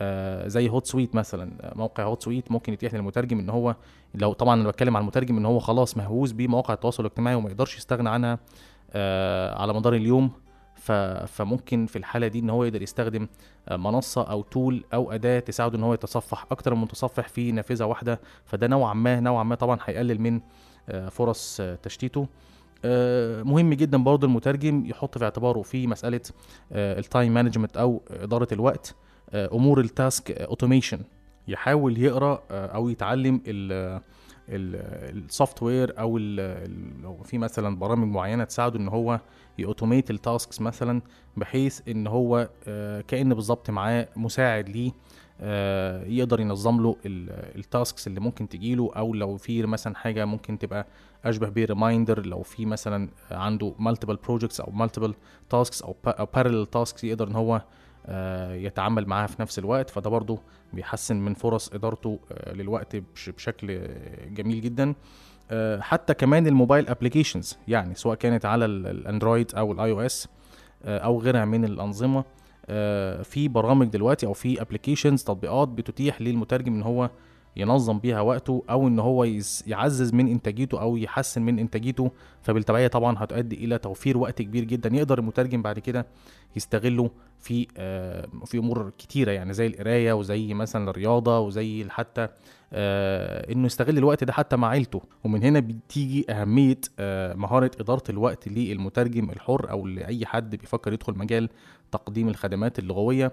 آه، زي Hootsuite مثلا. موقع Hootsuite ممكن يتيح للمترجم إن هو لو طبعا أنا بتكلم عن المترجم إن هو خلاص مهووس بمواقع التواصل الاجتماعي وما يقدرش يستغنى عنها آه، على مدار اليوم. فممكن في الحالة دي إن هو يقدر يستخدم آه، منصة أو tool أو أداة تساعده إن هو يتصفح أكتر من متصفح في نافذة واحدة. فده نوعا ما نوعا ما طبعا هيقلل من فرص تشتيته. مهم جدا برضه المترجم يحط في اعتباره في مسألة ال time management أو إدارة الوقت آه، أمور ال task automation يحاول يقرأ آه، أو يتعلم ال- ال software أو لو في مثلا برامج معينة تساعده إن هو ي automate ال tasks مثلا بحيث إن هو آه، كأن بالظبط معاه مساعد ليه آه، يقدر ينظم له ال tasks اللي ممكن تجيله أو لو في مثلا حاجة ممكن تبقى أشبه بيه reminder لو في مثلا عنده multiple projects أو multiple tasks أو با- أو parallel tasks يقدر إن هو آه، يتعامل معاها في نفس الوقت. فده برضو بيحسن من فرص إدارته آه، للوقت بش- بشكل آه، جميل جدا. آه، حتى كمان ال mobile applications يعني سواء كانت على ال- ال Android أو ال iOS أو غيرها من الأنظمة. آه، في برامج دلوقتي أو في applications تطبيقات بتتيح للمترجم إن هو ينظم بيها وقته أو إن هو يعزز من إنتاجيته أو يحسن من إنتاجيته. فبالتبعيه طبعا هتؤدي إلى توفير وقت كبير جدا يقدر المترجم بعد كده يستغله في آه، في أمور كتيرة يعني زي القراية وزي مثلا الرياضة وزي حتى آه، إنه يستغل الوقت ده حتى مع عيلته. ومن هنا بتيجي أهمية آه، مهارة إدارة الوقت للمترجم الحر أو لأي حد بيفكر يدخل مجال تقديم الخدمات اللغوية.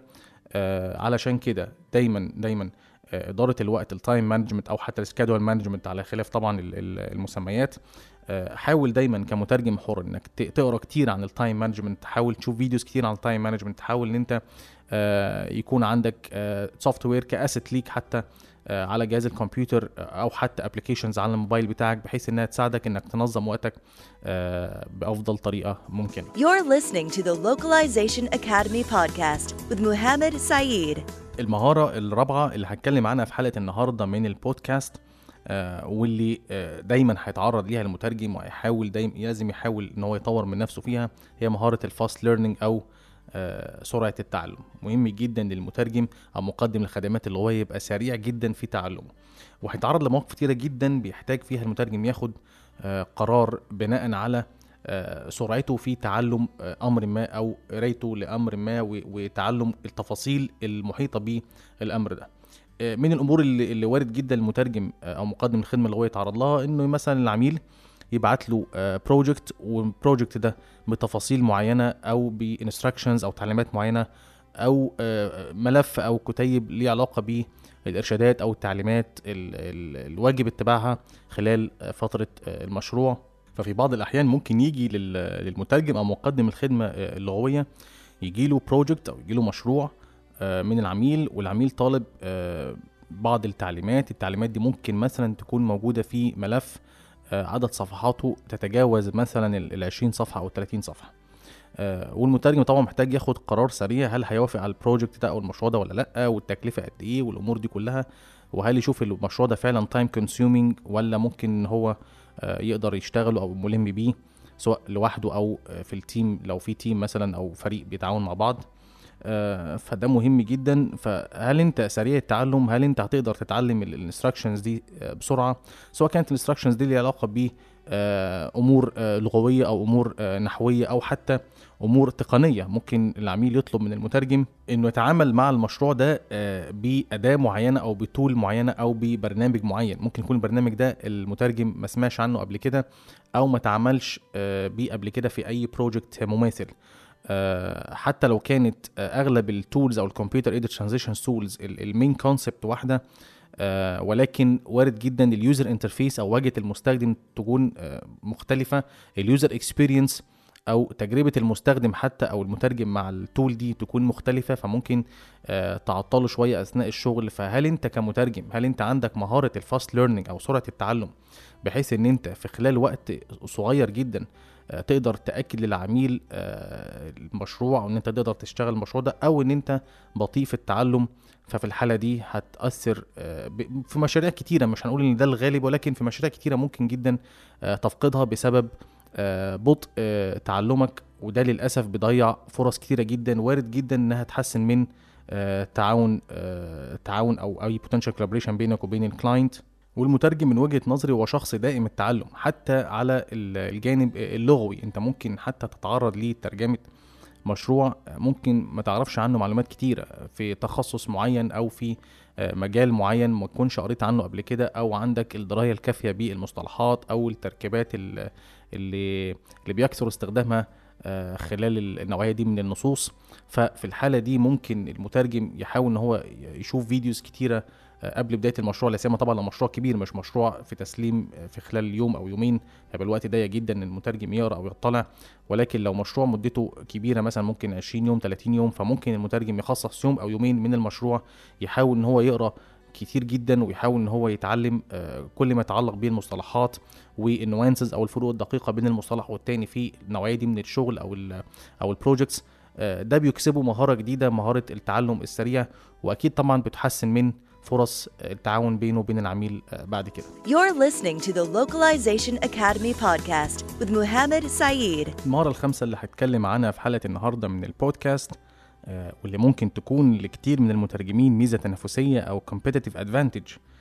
آه، علشان كده دايما دايما آه، إدارة الوقت ال time management أو حتى ال schedule management على خلاف طبعا ال- ال- المسميات. آه، حاول دايما كمترجم حر إنك تقرأ كتير عن ال time management حاول تشوف videos كتير عن ال time management حاول إن أنت آه، يكون عندك software كاسيت ليك حتى. على جهاز الكمبيوتر آه، أو حتى applications على الموبايل بتاعك بحيث إنها تساعدك إنك تنظم وقتك آه، بأفضل طريقة ممكنة You're listening to the Localization Academy podcast with Muhammad Saeed. المهارة الرابعة اللي هتكلم عنها في حلقة النهاردة من البودكاست آه واللي آه دايما هيتعرض ليها المترجم وهيحاول دايما لازم يحاول إن هو يطور من نفسه فيها هي مهارة الفاست ليرنينج أو سرعة التعلم. مهم جدا للمترجم أو مقدم الخدمات اللغوية يبقى سريع جدا في تعلمه. وهيتعرض لمواقف كتيرة جدا بيحتاج فيها المترجم ياخد آه قرار بناء على آه، سرعته في تعلم آه، أمر ما أو قرايته لأمر ما وتعلم التفاصيل المحيطة بالأمر ده. من الأمور اللي, اللي وارد جدا المترجم أو مقدم الخدمه اللغويه يتعرض لها إنه مثلا العميل يبعت له project وال project ده بتفاصيل معينة أو ب instructions أو تعليمات معينة أو آه، ملف أو كتيب ليه علاقة بالإرشادات أو التعليمات ال- ال- الواجب اتباعها خلال آه، فترة آه، المشروع. ففي بعض الأحيان ممكن يجي لل- للمترجم أو مقدم الخدمة آه، اللغوية يجي له project أو يجي له مشروع آه، من العميل والعميل طالب آه، بعض التعليمات. التعليمات دي ممكن مثلا تكون موجودة في ملف آه، عدد صفحاته تتجاوز مثلا ال 20 صفحة أو 30 صفحة. آه، والمترجم طبعا محتاج ياخد قرار سريع هل هيوافق على ال project ده أو المشروع ده ولا لأ والتكلفة قد إيه والأمور دي كلها وهل يشوف المشروع ده فعلا time consuming ولا ممكن ان هو آه، يقدر يشتغله أو ملم بيه سواء لوحده أو آه، في ال team لو في team مثلا أو فريق بيتعاون مع بعض. آه، فده مهم جدا. فهل أنت سريع التعلم هل أنت هتقدر تتعلم ال instructions دي آه، بسرعة؟ سواء كانت ال instructions دي ليها علاقة ب آه، أمور آه، لغوية أو أمور آه، نحوية أو حتى أمور تقنية. ممكن العميل يطلب من المترجم إنه يتعامل مع المشروع ده آه، بأداة معينة أو ب tool معينة أو ببرنامج معين. ممكن يكون البرنامج ده المترجم ما سمعش عنه قبل كده أو ما تعاملش آه، بيه قبل كده في أي project مماثل. آه، حتى لو كانت آه، أغلب ال tools أو ال computer aided translation tools ال main concept واحدة آه، ولكن وارد جدا ال user interface أو واجهة المستخدم تكون آه، مختلفة. ال user experience أو تجربة المستخدم حتى أو المترجم مع ال tool دي تكون مختلفة فممكن آه، تعطله شوية أثناء الشغل. فهل أنت كمترجم هل أنت عندك مهارة ال fast learning أو سرعة التعلم؟ بحيث إن أنت في خلال وقت صغير جدا آه، تقدر تأكد للعميل آه، المشروع أو إن أنت تقدر تشتغل المشروع ده أو إن أنت بطيء في التعلم. ففي الحالة دي هتأثر في مشاريع كتيرة مش هنقول إن ده الغالب ولكن في مشاريع كتيرة ممكن جدا تفقدها بسبب بطء آه، تعلمك وده للأسف بيضيع فرص كتيرة جدا وارد جدا إنها تحسن من آه، تعاون آه، تعاون أو أي potential collaboration بينك وبين ال client والمترجم من وجهة نظري هو شخص دائم التعلم حتى على ال- الجانب اللغوي. أنت ممكن حتى تتعرض لترجمة مشروع ممكن ما تعرفش عنه معلومات كتيرة في تخصص معين أو في آه، مجال معين ما تكونش قريت عنه قبل كده أو عندك الدراية الكافية بالمصطلحات أو التركيبات ال- اللي اللي بيكثر استخدامها آه، خلال ال- النوعية دي من النصوص. ففي الحالة دي ممكن المترجم يحاول إن هو يشوف videos كتيرة آه، قبل بداية المشروع. لا سيما طبعا لو مشروع كبير مش مشروع في تسليم آه، في خلال يوم أو يومين. هيبقى الوقت ضيق جدا إن المترجم يقرأ أو يطلع. ولكن لو مشروع مدته كبيرة مثلا ممكن 20 يوم 30 يوم فممكن المترجم يخصص يوم أو يومين من المشروع يحاول إن هو يقرأ كتير جدا ويحاول إن هو يتعلم كل ما يتعلق بالمصطلحات. وال nuances أو الفروق الدقيقة بين المصطلح والتاني في النوعيه دي من الشغل أو ال أو البروجكتس ده بيكسبه مهارة جديدة مهارة التعلم السريع وأكيد طبعا بتحسن من فرص التعاون بينه وبين العميل آه، بعد كده You're listening to the Localization Academy podcast with Muhammad Saeed. المهارة الخامسة اللي هتكلم عنها في حلقة النهاردة من البودكاست آه، واللي ممكن تكون لكتير من المترجمين ميزة تنافسية أو competitive advantage آه،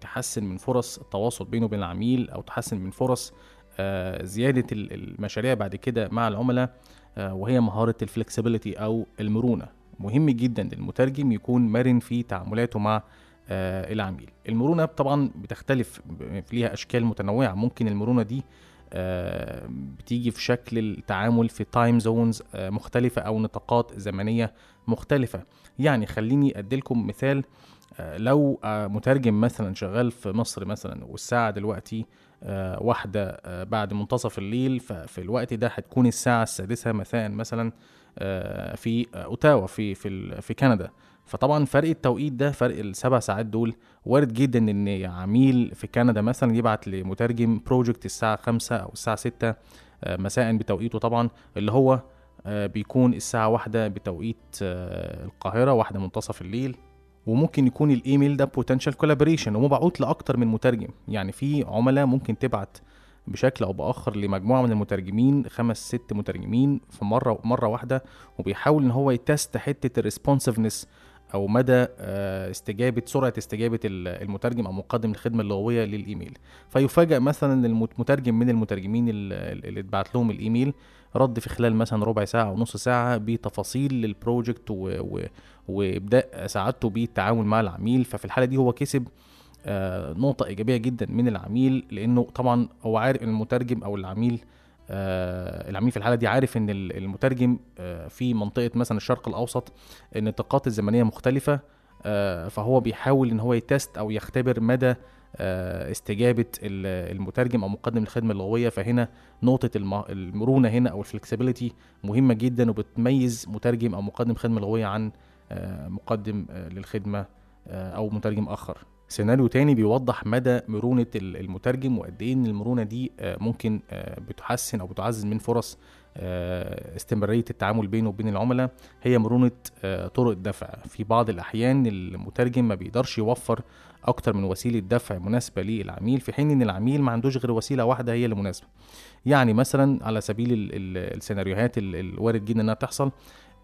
تحسن من فرص التواصل بينه وبين العميل أو تحسن من فرص آه، زيادة ال- المشاريع بعد كده مع العملاء آه، وهي مهارة ال flexibility أو المرونة. مهم جدا للمترجم يكون مرن في تعاملاته مع آه، العميل. المرونة طبعا بتختلف ليها أشكال متنوعة. ممكن المرونة دي آه، بتيجي في شكل التعامل في time zones مختلفة أو نطاقات زمنية مختلفة. يعني خليني أديلكم مثال آه، لو آه، مترجم مثلا شغال في مصر مثلا والساعة دلوقتي آه، واحدة آه، بعد منتصف الليل ففي الوقت ده هتكون الساعة السادسة مساء مثلا آه، في آه، أوتاوا في في في كندا. فطبعا فرق التوقيت ده فرق السبع ساعات دول وارد جدا إن عميل في كندا مثلا يبعت لمترجم project الساعة خمسة أو الساعة ستة آه، مساء بتوقيته طبعا اللي هو آه، بيكون الساعة واحدة بتوقيت آه، القاهرة واحدة منتصف الليل. وممكن يكون الإيميل ده potential collaboration ومبعوت لأكتر من مترجم. يعني في عملاء ممكن تبعت بشكل أو بآخر لمجموعة من المترجمين خمس ست مترجمين في مرة مرة واحدة وبيحاول إن هو ي test حتة ال responsiveness أو مدى آه، استجابة سرعة استجابة ال- المترجم أو مقدم الخدمة اللغوية للإيميل. فيفاجئ مثلا المترجم من المترجمين ال- اللي اتبعت لهم الإيميل رد في خلال مثلا ربع ساعة أو نص ساعة بتفاصيل لل project و... وإبداء سعادته بالتعامل مع العميل. ففي الحالة دي هو كسب آه، نقطة إيجابية جدا من العميل لأنه طبعا هو عارف المترجم أو العميل آه، العميل في الحالة دي عارف ال- المترجم آه، في منطقة مثلا الشرق الأوسط النطاقات الزمنية مختلفة آه، فهو بيحاول إن هو يتست أو يختبر مدى آه، استجابة ال- المترجم أو مقدم الخدمة اللغوية. فهنا نقطة الم- المرونة هنا أو الفلكسبيليتي مهمة جدا وبتميز مترجم أو مقدم خدمة لغوية عن آه، مقدم آه، للخدمة آه، أو مترجم آخر. سيناريو تاني بيوضح مدى مرونة ال- المترجم وقد إيه إن المرونة دي ممكن بتحسن أو بتعزز من فرص استمرارية التعامل بينه وبين العملاء هي مرونة آه، طرق الدفع. في بعض الأحيان المترجم ما بيقدرش يوفر أكتر من وسيلة دفع مناسبة للعميل في حين إن العميل ما عندوش غير وسيلة واحدة هي اللي مناسبة يعني مثلا على سبيل ال- ال- السيناريوهات ال- الوارد جدا إنها تحصل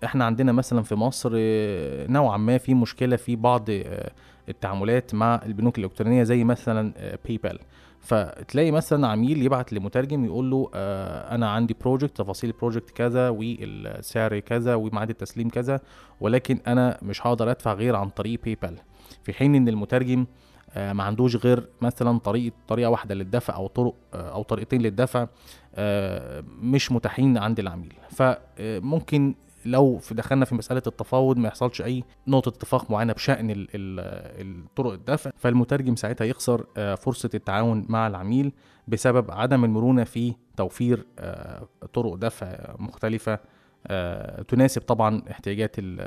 إحنا عندنا مثلا في مصر آه، نوعا ما في مشكلة في بعض آه، التعاملات مع البنوك الإلكترونية زي مثلا PayPal فتلاقي مثلا عميل يبعت لمترجم يقول له آه، أنا عندي project تفاصيل ال project كذا والسعر كذا وميعاد التسليم كذا ولكن أنا مش هقدر أدفع غير عن طريق PayPal في حين إن المترجم آه، ما عندوش غير مثلا طريقه طريقة واحدة للدفع أو طرق آه، أو طريقتين للدفع آه، مش متاحين عند العميل. فممكن لو في دخلنا في مسألة التفاوض ما يحصلش أي نقطة اتفاق معينه بشأن ال- ال- الطرق الدفع فالمترجم ساعتها يخسر آه، فرصة التعاون مع العميل بسبب عدم المرونة في توفير آه، طرق دفع مختلفة آه، تناسب طبعا احتياجات ال-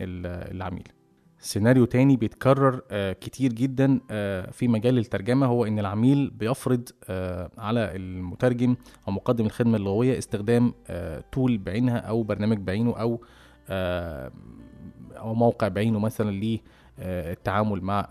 ال- العميل. سيناريو تاني بيتكرر آه، كتير جدا آه، في مجال الترجمة هو إن العميل بيفرض آه، على المترجم أو مقدم الخدمة اللغوية استخدام tool بعينها أو برنامج بعينه أو أو موقع بعينه مثلا للتعامل مع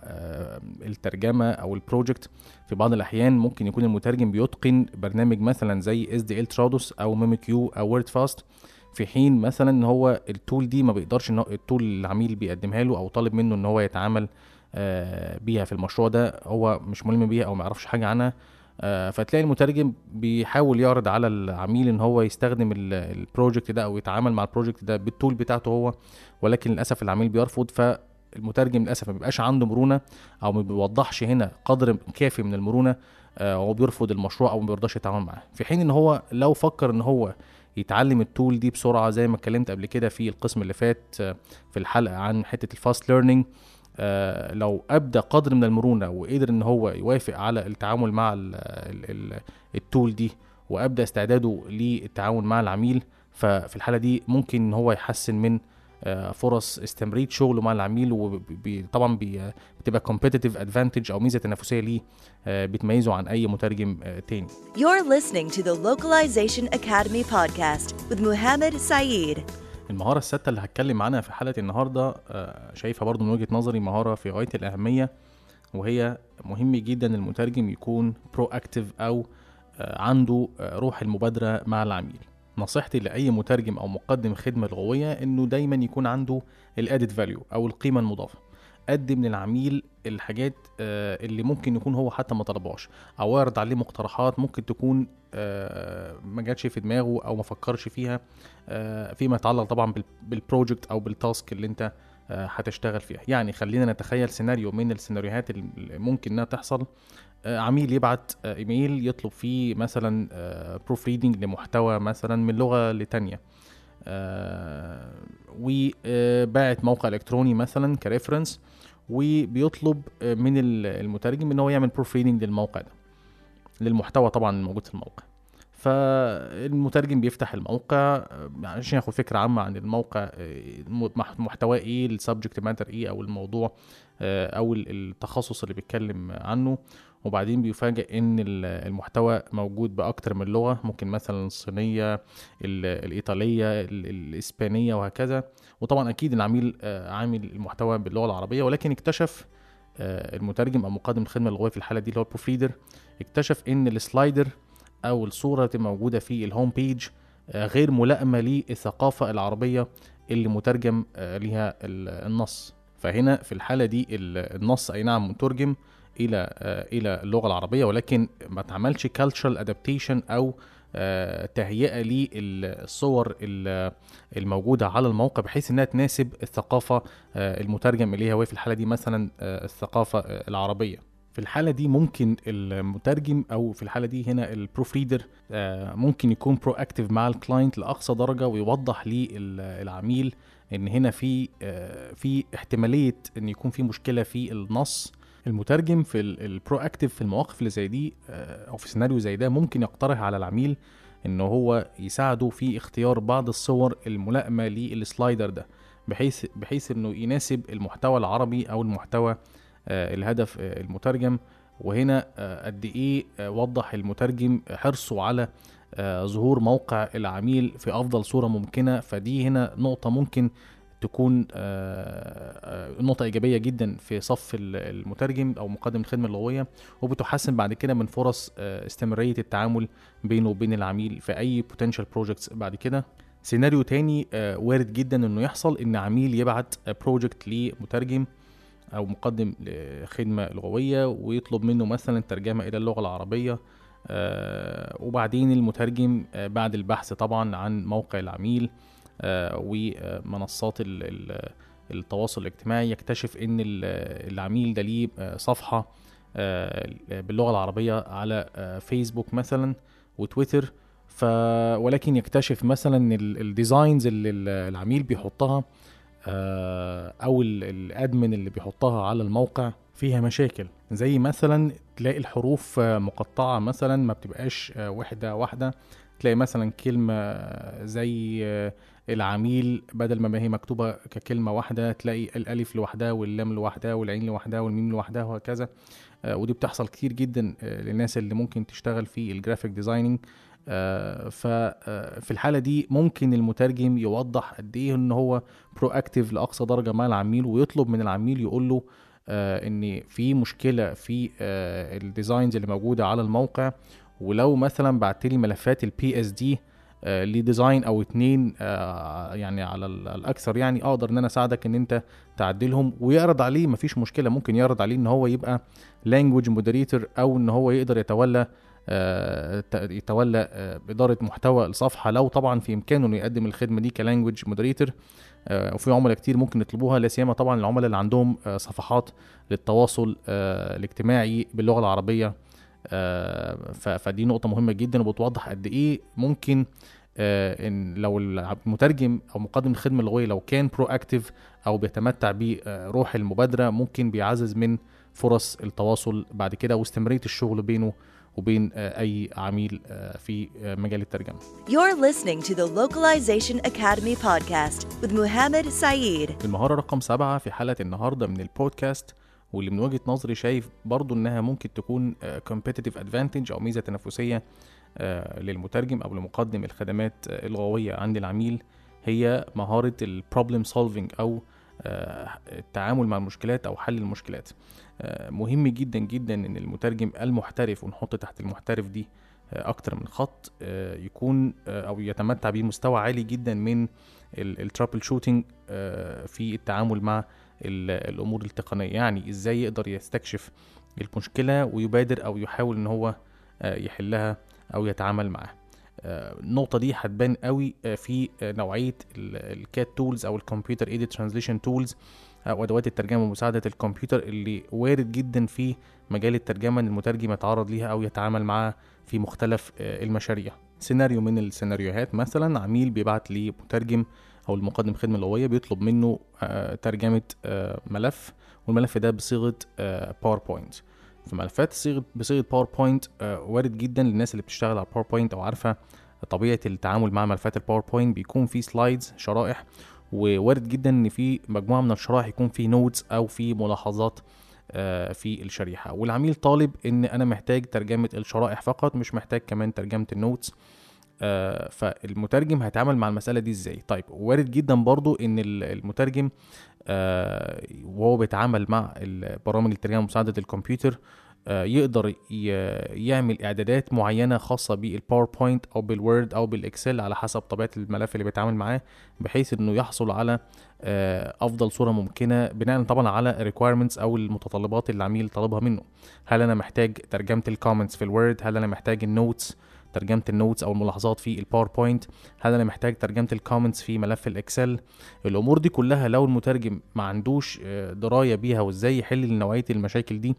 الترجمة أو ال project في بعض الأحيان ممكن يكون المترجم بيتقن برنامج مثلا زي SDL Trados أو memoQ أو Wordfast في حين مثلا إن هو ال tool دي ما بيقدرش إن ال tool اللي العميل بيقدمها له أو طالب منه إن هو يتعامل آه، بيها في المشروع ده هو مش ملم بيها أو ما يعرفش حاجة عنها آه، فتلاقي المترجم بيحاول يعرض على العميل إن هو يستخدم ال- ال project ده أو يتعامل مع ال project ده بال tool بتاعته هو ولكن للأسف العميل بيرفض فالمترجم للأسف ما بيبقاش عنده مرونة أو ما بيوضحش هنا قدر كافي من المرونة آه، هو بيرفض المشروع أو ما بيرضاش يتعامل معاه. في حين إن هو لو فكر إن هو يتعلم ال tool دي بسرعة زي ما اتكلمت قبل كده في القسم اللي فات آه، في الحلقة عن حتة ال fast learning آه، لو أبدى قدر من المرونة وقدر إن هو يوافق على التعامل مع ال ال ال التول دي وابدا استعداده للتعاون مع العميل ففي الحالة دي ممكن إن هو يحسن من فرص استمراريه شغله مع العميل وطبعا بتبقى competitive advantage أو ميزة تنافسية ليه آه، بتميزه عن أي مترجم آه، تاني. You're listening to the Localization Academy podcast with Muhammad Saeed. المهارة السادسة اللي هتكلم عنها في حلقة النهاردة آه، شايفها برضو من وجهة نظري مهارة في غاية الأهمية وهي مهم جدا المترجم يكون proactive أو آه، عنده آه، روح المبادرة مع العميل نصيحتي لأي مترجم أو مقدم خدمة لغوية إنه دايما يكون عنده ال added value أو القيمة المضافة. قدم للعميل الحاجات آه، اللي ممكن يكون هو حتى ما طلبهاش. أو يعرض عليه مقترحات ممكن تكون آه، ما جاتش في دماغه أو ما فكرش فيها آه، فيما يتعلق طبعا بال- بال project أو بال task اللي أنت هتشتغل فيها. يعني خلينا نتخيل سيناريو من السيناريوهات اللي ممكن إنها تحصل. عميل يبعت آه، إيميل يطلب فيه مثلا proofreading لمحتوى مثلا من لغة لتانية. آه، وباعت موقع إلكتروني مثلا ك reference وبيطلب آه، من ال- المترجم إن هو يعمل proofreading للموقع ده للمحتوى طبعا الموجود في الموقع. فالمترجم بيفتح الموقع آه، عشان ياخد فكرة عامة عن الموقع آه، الم- مح- محتواه إيه السبجكت ماتر إيه أو الموضوع آه، أو ال- التخصص اللي بيتكلم عنه. وبعدين بيفاجئ إن ال- المحتوى موجود بأكتر من لغة ممكن مثلا الصينية ال- الإيطالية ال- الإسبانية وهكذا. وطبعا أكيد العميل آه، عامل المحتوى باللغة العربية ولكن اكتشف آه، المترجم أو مقدم الخدمة اللغويه في الحالة دي اللي هو ال proofreader اكتشف إن ال slider أو الصورة اللي موجوده في ال home page آه، غير ملائمة للثقافة العربية اللي مترجم ليها ال- النص. فهنا في الحالة دي ال- النص أي نعم مترجم. إلى آه، إلى اللغة العربية ولكن ما اتعملش cultural adaptation أو آه، تهيئة للصور ال- الموجودة على الموقع بحيث إنها تناسب الثقافة آه، المترجم إليها. وهي في الحالة دي مثلا الثقافة العربية. في الحالة دي ممكن المترجم أو في الحالة دي هنا ال proofreader ممكن يكون proactive مع ال client لأقصى درجة ويوضح للعميل إن هنا في في احتمالية إن يكون في مشكلة في النص. المترجم في ال proactive في المواقف اللي زي دي آه، أو في سيناريو زي ده ممكن يقترح على العميل إن هو يساعده في اختيار بعض الصور الملائمة لل slider ده بحيث بحيث إنه يناسب المحتوى العربي أو المحتوى آه، الهدف آه، المترجم. وهنا قد إيه وضح المترجم حرصه على ظهور موقع العميل في أفضل صورة ممكنة. فدي هنا نقطة ممكن تكون آه، آه، نقطة إيجابية جدا في صف ال- المترجم أو مقدم الخدمة اللغوية وبتحسن بعد كده من فرص آه، استمرارية التعامل بينه وبين العميل في أي potential projects بعد كده. سيناريو تاني وارد جدا إنه يحصل إن عميل يبعت project لمترجم أو مقدم لخدمة لغوية ويطلب منه مثلا ترجمة إلى اللغة العربية آه، وبعدين المترجم بعد البحث طبعا عن موقع العميل ومنصات ال- ال- التواصل الاجتماعي يكتشف إن ال- العميل ده ليه آه، صفحة آه، باللغة العربية على آه، فيسبوك مثلا وتويتر. ف ولكن يكتشف مثلا إن ال- ال designs اللي ال- العميل بيحطها آه، أو ال- ال admin اللي بيحطها على الموقع فيها مشاكل. زي مثلا تلاقي الحروف آه، مقطعة مثلا ما بتبقاش آه، واحدة واحدة. تلاقي مثلا كلمة زي آه، العميل بدل ما هي مكتوبة ككلمة واحدة تلاقي الألف لوحدها واللام لوحدها والعين لوحدها والميم لوحدها وهكذا. آه، ودي بتحصل كتير جدا آه، للناس اللي ممكن تشتغل في ال graphic designing ففي الحالة دي ممكن المترجم يوضح قد إيه إن هو proactive لأقصى درجة مع العميل ويطلب من العميل يقول له آه، إن في مشكلة في ال designs اللي موجودة على الموقع. ولو مثلا بعت لي ملفات ال PSD ل design أو اتنين آه، يعني على ال- الأكثر يعني أقدر إن أنا أساعدك إن أنت تعدلهم ويعرض عليه مفيش مشكلة. ممكن يعرض عليه إن هو يبقى language moderator أو إن هو يقدر يتولى آه، يتولى آه، إدارة محتوى الصفحة. لو طبعا في إمكانه إنه يقدم الخدمة دي ك language moderator وفي عملاء كتير ممكن يطلبوها لا سيما طبعا العملاء اللي عندهم آه، صفحات للتواصل آه، الاجتماعي باللغة العربية. آه، فدي نقطة مهمة جدا وبتوضح قد إيه ممكن آه، إن لو المترجم أو مقدم الخدمة اللغوية لو كان proactive أو بيتمتع بروح المبادرة ممكن بيعزز من فرص التواصل بعد كده واستمرارية الشغل بينه وبين آه، أي عميل آه، في آه، مجال الترجمة You're listening to the Localization Academy podcast with Muhammad Saeed. المهارة رقم سبعة في حلقة النهاردة من البودكاست واللي من وجهة نظري شايف برضو إنها ممكن تكون آه، competitive advantage أو ميزة تنافسية آه، للمترجم أو لمقدم الخدمات آه، اللغوية عند العميل هي مهارة ال problem solving أو آه، التعامل مع المشكلات أو حل المشكلات. آه، مهم جدا جدا إن المترجم المحترف ونحط تحت المحترف دي آه، أكتر من خط آه، يكون آه، أو يتمتع بمستوى عالي جدا من ال troubleshooting في التعامل مع الأمور التقنية. يعني إزاي يقدر يستكشف المشكلة ويبادر أو يحاول إن هو آه، يحلها أو يتعامل معاها آه، النقطة دي هتبان قوي آه، في نوعية ال CAT tools أو ال computer-aided translation tools أو أدوات الترجمة ومساعدة الكمبيوتر اللي وارد جدا في مجال الترجمة إن المترجم يتعرض ليها أو يتعامل معاها في مختلف المشاريع. سيناريو من السيناريوهات مثلا عميل بيبعت لمترجم أو المقدم خدمه لغويه بيطلب منه آه، ترجمة آه، ملف والملف ده بصيغة PowerPoint فملفات صيغة بصيغة PowerPoint وارد جدا للناس اللي بتشتغل على PowerPoint أو عارفة طبيعة التعامل مع ملفات ال PowerPoint بيكون في slides شرائح ووارد جدا إن في مجموعة من الشرائح يكون في notes أو في ملاحظات آه، في الشريحة. والعميل طالب إن أنا محتاج ترجمة الشرائح فقط مش محتاج كمان ترجمة ال notes آه، فالمترجم هيتعامل مع المسألة دي إزاي؟ طيب وارد جدا برضو إن ال- المترجم آه، وهو بيتعامل مع برامج الترجمه مساعدة الكمبيوتر آه، يقدر يعمل إعدادات معينة خاصة بال PowerPoint أو بال Word أو بال Excel على حسب طبيعة الملف اللي بيتعامل معاه بحيث إنه يحصل على آه، أفضل صورة ممكنة بناء طبعا على requirements أو المتطلبات اللي العميل طالبها منه. هل أنا محتاج ترجمة ال comments في ال Word هل أنا محتاج ال notes ترجمة ال notes أو الملاحظات في ال PowerPoint هل أنا محتاج ترجمة ال comments في ملف ال Excel. الأمور دي كلها لو المترجم ما عندوش آه، دراية بيها وإزاي يحل نوعية المشاكل دي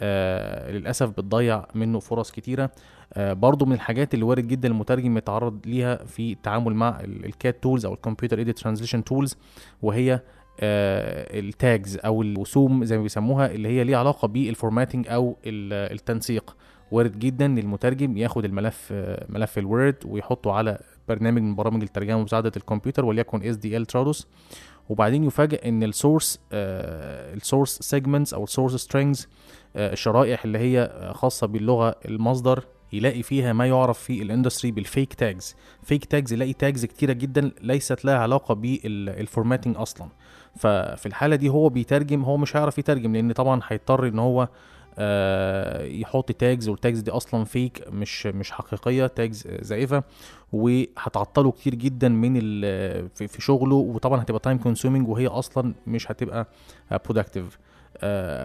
آه للأسف بتضيع منه فرص كتيرة. آه برضو من الحاجات اللي وارد جدا المترجم يتعرض ليها في التعامل مع ال CAT tools أو ال computer-aided translation tools وهي آه ال tags أو الوسوم زي ما بيسموها اللي هي ليها علاقة بال formatting أو ال- التنسيق. وارد جدا إن المترجم ياخد الملف آه، ملف ال Word ويحطه على برنامج من برامج الترجمة ومساعدة الكمبيوتر وليكن SDL Trados. وبعدين يفاجئ إن ال source ال source segments أو ال source strings الشرائح اللي هي آه، خاصة باللغة المصدر يلاقي فيها ما يعرف في ال industry بال fake tags fake tags يلاقي tags كتيرة جدا ليست لها علاقة بال formatting أصلا. ففي الحالة دي هو بيترجم هو مش هيعرف يترجم لأن طبعا هيضطر إن هو آه، يحط tags وال tags دي أصلا fake مش مش حقيقية tags زائفة. وهتعطله كتير جدا من في شغله وطبعا هتبقى time consuming وهي أصلا مش هتبقى productive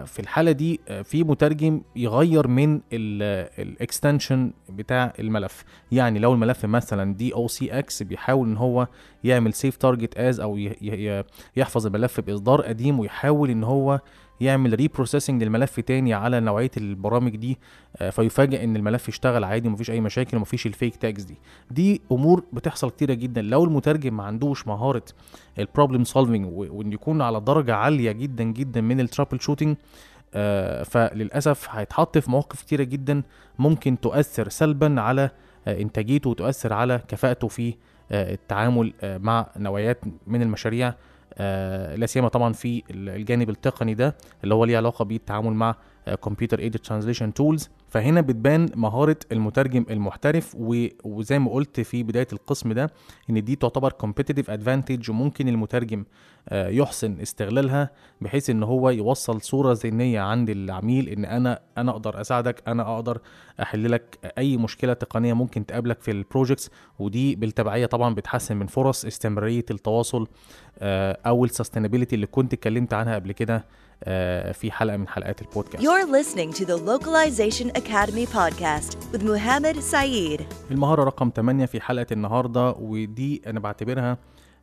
في الحالة دي آه، في مترجم يغير من ال extension بتاع الملف. يعني لو الملف مثلا DOCX بيحاول إن هو يعمل save target as أو يحفظ الملف بإصدار قديم ويحاول إن هو يعمل reprocessing للملف تاني على نوعية البرامج دي آه، فيفاجئ إن الملف اشتغل عادي ومفيش أي مشاكل ومفيش ال fake tags دي. دي أمور بتحصل كتيرة جدا. لو المترجم ما عندوش مهارة ال problem solving وإن يكون على درجة عالية جدا جدا من ال troubleshooting آه، فللأسف هيتحط في مواقف كتيرة جدا ممكن تؤثر سلبا على آه، إنتاجيته وتؤثر على كفاءته في التعامل مع نوعيات من المشاريع. لا سيما طبعا في الجانب التقني ده اللي هو ليه علاقة بالتعامل مع computer-aided translation tools فهنا بتبان مهارة المترجم المحترف وزي ما قلت في بداية القسم ده إن دي تعتبر competitive advantage وممكن المترجم آه، يحسن استغلالها بحيث إن هو يوصل صورة ذهنية عند العميل إن أنا أنا أقدر أساعدك أنا أقدر أحل لك أي مشكلة تقنية ممكن تقابلك في ال projects ودي بالتبعية طبعا بتحسن من فرص استمرارية التواصل آه، أو السستينابيلتي اللي كنت اتكلمت عنها قبل كده. في حلقة من حلقات البودكاست. You're listening to the Localization Academy podcast with Muhammad Saeed. المهارة رقم 8 في حلقة النهاردة ودي أنا بعتبرها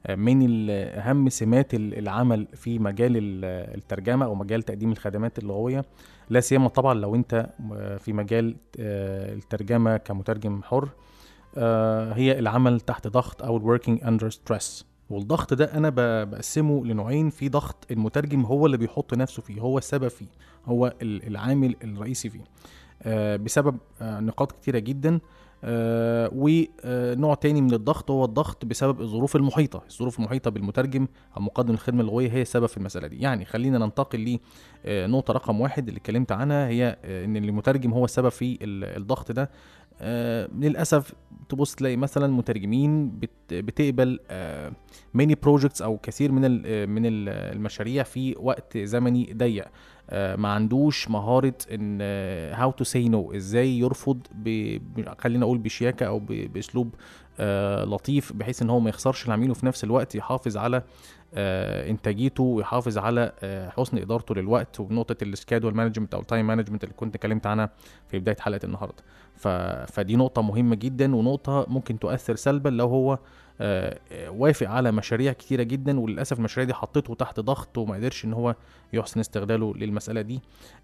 من ال- أهم سمات ال- العمل في مجال ال- الترجمة أو مجال تقديم الخدمات اللغوية. لا سيما طبعا لو أنت آه، في مجال آه، الترجمة كمترجم حر. آه، هي العمل تحت ضغط أو ال working under stress والضغط ده أنا بقسمه لنوعين. في ضغط المترجم هو اللي بيحط نفسه فيه هو السبب فيه هو ال- العامل الرئيسي فيه. آه، بسبب آه، نقاط كتيرة جدا. آه، ونوع تاني من الضغط هو الضغط بسبب الظروف المحيطة. الظروف المحيطة بالمترجم أو مقدم الخدمة اللغويه هي السبب في المسألة دي. يعني خلينا ننتقل لنقطه رقم واحد اللي اتكلمت عنها هي إن المترجم هو السبب في ال- الضغط ده. للاسف تبص تلاقي مثلا مترجمين بت- بتقبل many projects أو كثير من ال- من ال- المشاريع في وقت زمني ضيق آه، ما عندوش مهارة إن how to say no إزاي يرفض خلينا أقول بشياكة أو. بأسلوب آه، لطيف بحيث إن هو ما يخسرش العميل وفي نفس الوقت يحافظ على آه، إنتاجيته ويحافظ على آه، حسن إدارته للوقت ونقطة ال schedule management أو ال time management اللي كنت اتكلمت عنها في بداية حلقة النهارده. ف... فدي نقطة مهمة جدا ونقطة ممكن تؤثر سلبا لو هو آه، آه، وافق على مشاريع كتيرة جدا وللأسف المشاريع دي حطته تحت ضغط وما قدرش إن هو يحسن استغلاله للمسألة دي.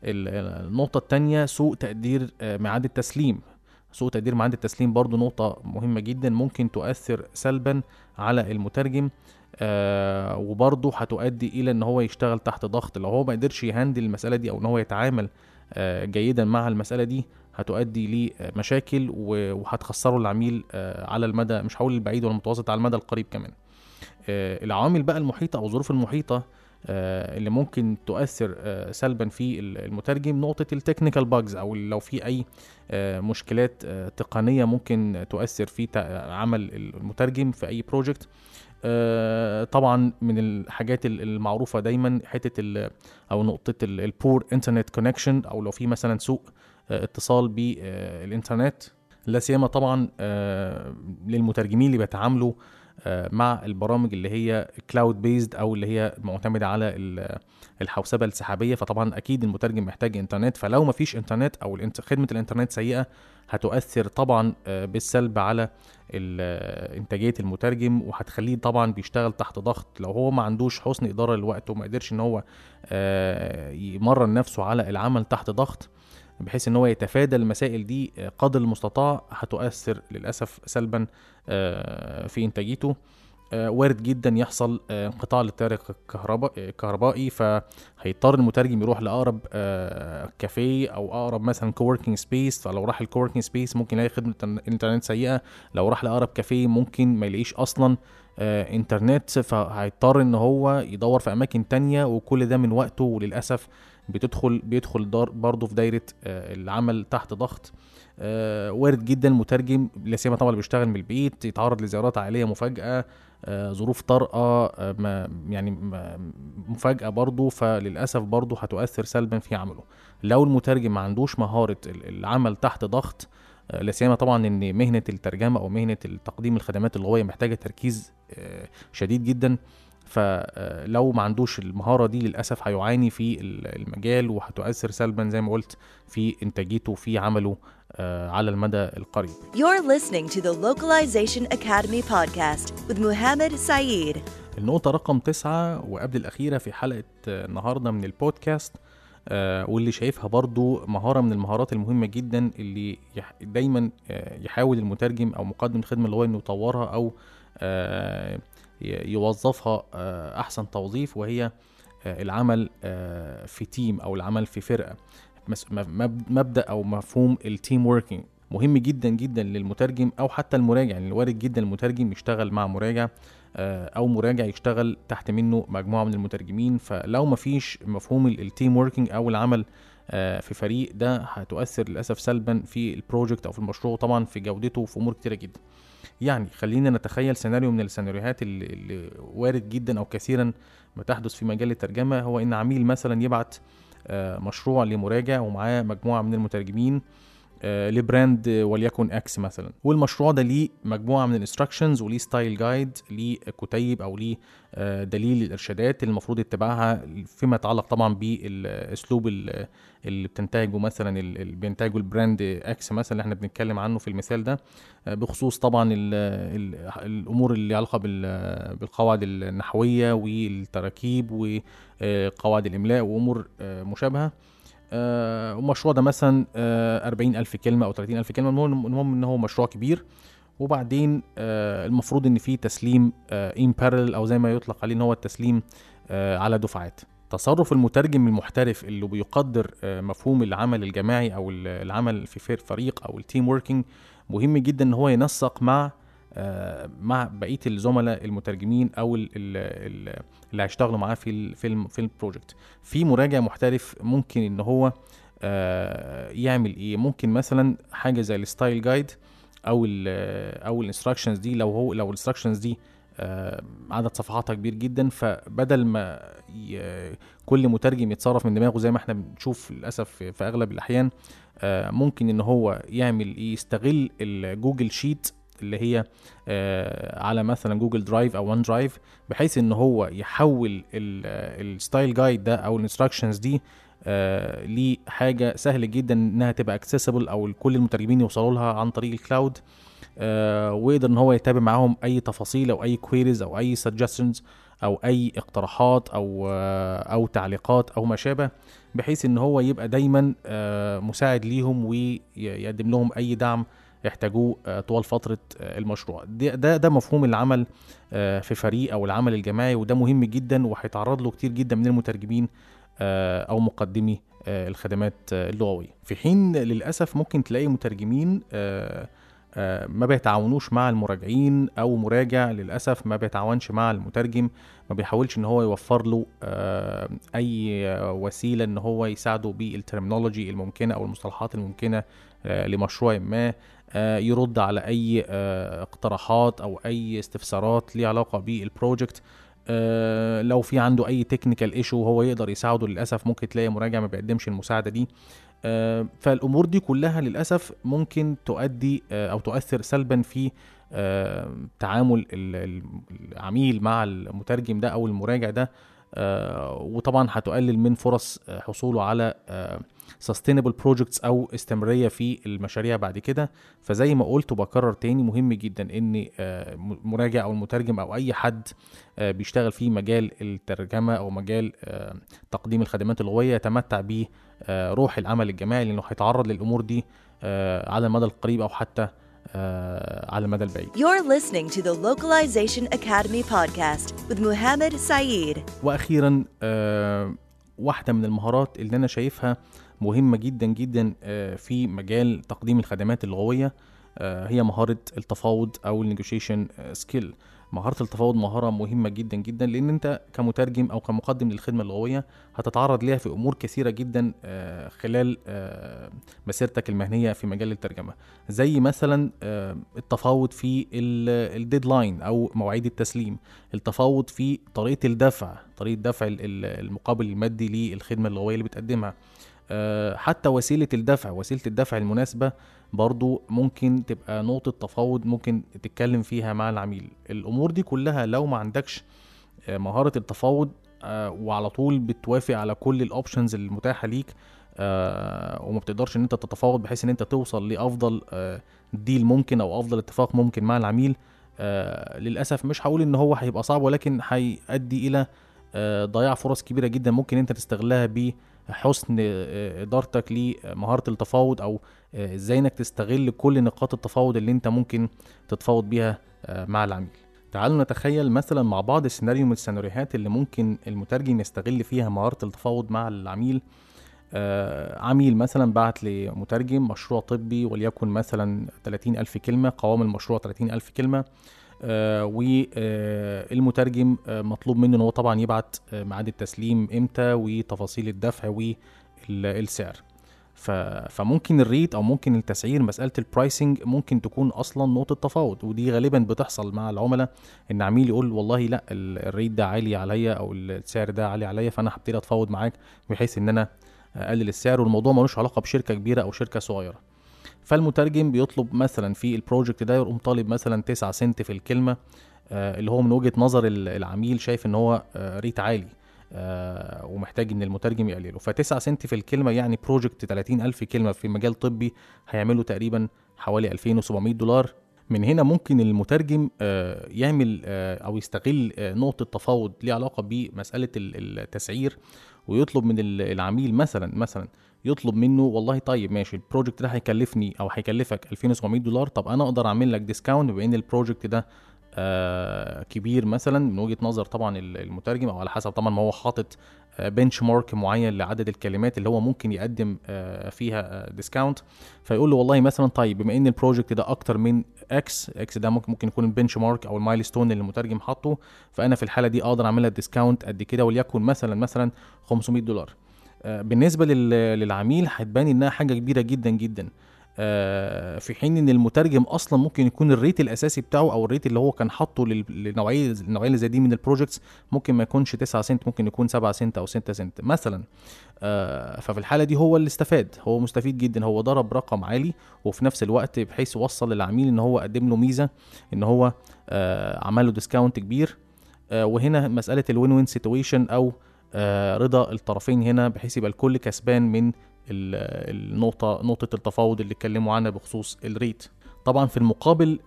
ال- النقطة الثانية سوء تقدير آه، ميعاد التسليم. سوء تقدير ميعاد التسليم برضو نقطة مهمة جدا ممكن تؤثر سلبا على المترجم. آه وبرضه هتؤدي إلى إن هو يشتغل تحت ضغط. لو هو ما قدرش يهندل المسألة دي أو إن هو يتعامل آه جيدا مع المسألة دي هتؤدي لمشاكل و- وهتخسره العميل آه على المدى مش هقول البعيد ولا المتوسط على المدى القريب كمان. آه العوامل بقى المحيطة أو الظروف المحيطة آه، اللي ممكن تؤثر آه، سلبا في ال- المترجم نقطة ال technical bugs أو لو في أي آه، مشكلات آه، تقنية ممكن تؤثر في عمل المترجم في أي project طبعا من الحاجات ال- المعروفة دايما حتة ال- أو نقطة ال poor internet connection أو لو في مثلا سوء آه، اتصال بالإنترنت. لا سيما طبعا آه، للمترجمين اللي بيتعاملوا آه، مع البرامج اللي هي cloud based أو اللي هي معتمدة على ال- الحوسبة السحابية. فطبعا أكيد المترجم محتاج إنترنت. فلو ما فيش إنترنت أو خدمة الإنترنت سيئة هتؤثر طبعا آه، بالسلب على آه، إنتاجية المترجم وهتخليه طبعا بيشتغل تحت ضغط. لو هو ما عندوش حسن إدارة للوقت وما قدرش إن هو آه، يمرن نفسه على العمل تحت ضغط بحيث إن هو يتفادى المسائل دي آه، قدر المستطاع هتؤثر للأسف سلبا آه، في إنتاجيته. آه، وارد جدا يحصل انقطاع للتيار الكهربائي فهيضطر المترجم يروح لأقرب كافيه أو أقرب مثلا coworking space فلو راح ال coworking space ممكن يلاقي خدمة الانترنت سيئة. لو راح لأقرب كافيه ممكن ما يلاقيش أصلا إنترنت. فهيضطر إن هو يدور في أماكن تانية وكل ده من وقته. وللأسف بتدخل بيدخل دار برضه في دايرة آه، العمل تحت ضغط آه، وارد جدا المترجم لا سيما طبعا اللي بيشتغل من البيت يتعرض لزيارات عائلية مفاجأة آه، ظروف طارئة يعني مفاجأة برضه فللأسف برضه هتؤثر سلبا في عمله. لو المترجم ما عندوش مهارة ال- العمل تحت ضغط لا سيما طبعا إن مهنة الترجمة أو مهنة تقديم الخدمات اللغويه محتاجة تركيز شديد جدا فلو ما عندوش المهارة دي للأسف هيعاني في ال- المجال وهتؤثر سلبا زي ما قلت في إنتاجيته في عمله آه، على المدى القريب You're listening to the Localization Academy podcast with Muhammad Saeed. النقطة رقم تسعة وقبل الأخيرة في حلقة آه، النهاردة من البودكاست آه، واللي شايفها برضو مهارة من المهارات المهمة جدا اللي دايما يحاول المترجم أو مقدم الخدمة اللغوية إنه يطورها أو يوظفها آه، أحسن توظيف وهي آه، العمل آه، في team أو العمل في فرقة. مس- مب- مبدأ أو مفهوم ال team working مهم جدا جدا للمترجم أو حتى المراجع. يعني وارد جدا المترجم يشتغل مع مراجع أو مراجع يشتغل تحت منه مجموعة من المترجمين. فلو ما فيش مفهوم ال team working أو العمل في فريق ده هتؤثر للأسف سلبا في ال project أو في المشروع طبعا في جودته وفي أمور كتيرة جدا. يعني خلينا نتخيل سيناريو من السيناريوهات اللي, وارد جدا أو كثيرا ما تحدث في مجال الترجمة هو إن عميل مثلا يبعت آه، مشروع لمراجع ومعاه مجموعة من المترجمين ل brand آه، وليكن X مثلا. والمشروع ده ليه مجموعة من ال instructions وليه style guide ليه كتيب أو ليه آه، دليل الإرشادات اللي المفروض يتبعها فيما يتعلق طبعا بالأسلوب ال- اللي بتنتهجه مثلا ال- اللي بينتهجه ال brand X مثلا اللي إحنا بنتكلم عنه في المثال ده. آه، بخصوص طبعا ال ال الأمور اللي علاقة بال- بالقواعد النحوية والتراكيب وقواعد الإملاء وأمور مشابهة. والمشروع ده مثلا آه، 40 ألف كلمة أو 30 ألف كلمة المهم إن هو مشروع كبير. وبعدين آه، المفروض إن في تسليم in parallel أو زي ما يطلق عليه إن هو التسليم آه، على دفعات. تصرف المترجم المحترف اللي بيقدر آه، مفهوم العمل الجماعي أو ال- العمل في فر- فريق أو ال team working مهم جدا إن هو ينسق مع آه، مع بقية الزملاء المترجمين أو ال- ال- ال- اللي هيشتغلوا معاه في ال في ال project في مراجع محترف ممكن إن هو آه، يعمل إيه ممكن مثلا حاجة زي ال style guide أو ال أو ال instructions دي لو هو لو ال instructions دي آه، عدد صفحاتها كبير جدا فبدل ما كل مترجم يتصرف من دماغه زي ما إحنا بنشوف للأسف في أغلب الأحيان آه، ممكن إن هو يعمل إيه؟ يستغل ال Google Sheet اللي هي آه، على مثلا Google Drive أو OneDrive بحيث إن هو يحول ال style guide ده أو ال instructions دي آه، لحاجه سهل جدا إنها تبقى accessible أو كل المترجمين يوصلوا لها عن طريق ال cloud آه، ويقدر إن هو يتابع معاهم أي تفاصيل أو أي queries أو أي suggestions أو أي اقتراحات أو آه، أو تعليقات أو ما شابه بحيث إن هو يبقى دايما آه، مساعد ليهم ويقدم لهم أي دعم يحتاجوه آه، طوال فترة آه، المشروع. ده ده, ده مفهوم العمل آه، في فريق أو العمل الجماعي وده مهم جدا وهيتعرض له كتير جدا من المترجمين أو مقدمي الخدمات اللغوية. في حين للأسف ممكن تلاقي مترجمين ما بيتعاونوش مع المراجعين أو مراجع للأسف ما بيتعاونش مع المترجم ما بيحاولش إن هو يوفر له أي وسيلة إن هو يساعده بال terminology الممكنة أو المصطلحات الممكنة لمشروع ما. يرد على أي آه، اقتراحات أو أي استفسارات ليها علاقة بال project آه، لو في عنده أي technical issue هو يقدر يساعده للأسف. ممكن تلاقي مراجع ما بيقدمش المساعدة دي. آه، فالأمور دي كلها للأسف ممكن تؤدي آه، أو تؤثر سلبا في آه، تعامل ال- ال- العميل مع المترجم ده أو المراجع ده. آه، وطبعا هتقلل من فرص آه، حصوله على sustainable projects أو استمرارية في المشاريع بعد كده فزي ما قلت وبكرر تاني مهم جدا إن آه، مراجع أو المترجم أو أي حد آه، بيشتغل في مجال الترجمة أو مجال آه، تقديم الخدمات اللغويه يتمتع ب آه، روح العمل الجماعي لأنه هيتعرض للأمور دي على المدى القريب أو حتى على المدى البعيد You're listening to the Localization Academy podcast with Muhammad Saeed. وأخيرا واحدة من المهارات اللي أنا شايفها مهمة جدا جدا آه، في مجال تقديم الخدمات اللغوية آه، هي مهارة التفاوض أو ال negotiation skill مهارة التفاوض مهارة مهمة جدا جدا لأن أنت كمترجم أو كمقدم للخدمة اللغوية هتتعرض ليها في أمور كثيرة جدا آه، خلال آه، مسيرتك المهنية في مجال الترجمة. زي مثلا آه، التفاوض في الديدلاين أو مواعيد التسليم التفاوض في طريقة الدفع طريقة دفع ال- ال- المقابل المادي للخدمة اللغوية اللي بتقدمها. آه، حتى وسيلة الدفع وسيلة الدفع المناسبة برضو ممكن تبقى نقطة تفاوض ممكن تتكلم فيها مع العميل. الأمور دي كلها لو ما عندكش آه، مهارة التفاوض آه، وعلى طول بتوافق على كل ال options المتاحة ليك آه، وما بتقدرش إن أنت تتفاوض بحيث إن أنت توصل لأفضل آه، deal ممكن أو أفضل اتفاق ممكن مع العميل آه، للأسف مش هقول إن هو هيبقى صعب ولكن هيؤدي إلى آه، ضياع فرص كبيرة جدا ممكن أنت تستغلها بحسن آه، إدارتك لمهاره التفاوض أو آه، إزاي إنك تستغل كل نقاط التفاوض اللي أنت ممكن تتفاوض بيها آه، مع العميل. تعالوا نتخيل مثلا مع بعض سيناريو من السيناريوهات اللي ممكن المترجم يستغل فيها مهارة التفاوض مع العميل. آه عميل مثلا بعت لمترجم مشروع طبي وليكن مثلا 30 ألف كلمة قوام المشروع 30 ألف كلمة. آه والمترجم آه مطلوب منه إن هو طبعا يبعت آه ميعاد التسليم إمتى وتفاصيل الدفع والسعر. فممكن ال rate أو ممكن التسعير مسألة ال pricing ممكن تكون أصلا نقطة تفاوض ودي غالبا بتحصل مع العملاء إن عميل يقول والله لأ ال- ال rate ده عالي عليا أو السعر ده عالي عليا فأنا هبتدي أتفاوض معاك بحيث إن أنا أقلل السعر والموضوع ملوش علاقة بشركة كبيرة أو شركة صغيرة فالمترجم بيطلب مثلا في ال project ده يقوم طالب مثلا 9 سنت في الكلمة آه، اللي هو من وجهة نظر ال- العميل شايف إن هو آه، rate عالي آه، ومحتاج إن المترجم يقلله. ف9 سنت في الكلمة يعني project 30 ألف كلمة في مجال طبي هيعملوا تقريبا حوالي 2700 دولار. من هنا ممكن المترجم يعمل أو يستغل نقطة تفاوض ليها علاقة بمسألة ال- التسعير ويطلب من ال- العميل مثلا مثلا يطلب منه والله طيب ماشي ال project ده هيكلفني أو هيكلفك 2700 دولار طب أنا أقدر أعمل لك discount بما ان ال project ده آه كبير مثلا؟ من وجهة نظر طبعا المترجم أو على حسب طبعا ما هو حاطط benchmark معين لعدد الكلمات اللي هو ممكن يقدم آه فيها discount فيقول له والله مثلا طيب بما إن ال project ده أكتر من X X ده ممكن ممكن يكون ال benchmark أو ال milestone اللي المترجم حاطه فأنا في الحالة دي أقدر اعملها discount قد كده وليكن مثلا مثلا 500 دولار. آه بالنسبة للعميل هتبان إنها حاجة كبيرة جدا جدا. آه في حين إن المترجم أصلا ممكن يكون ال rate الأساسي بتاعه أو ال rate اللي هو كان حاطه للنوعيه النوعيه اللي زي دي من ال projects ممكن ما يكونش 9 سنت ممكن يكون 7 سنت أو 6 سنت مثلا. آه ففي الحالة دي هو اللي استفاد هو مستفيد جدا هو ضرب رقم عالي وفي نفس الوقت بحيث وصل للعميل إن هو قدم له ميزة إن هو آه عمل له discount كبير. وهنا مسألة ال win-win situation أو رضا الطرفين هنا بحيث يبقى الكل كسبان من النقطة نقطة التفاوض اللي اتكلموا عنها بخصوص الريت. طبعا في المقابل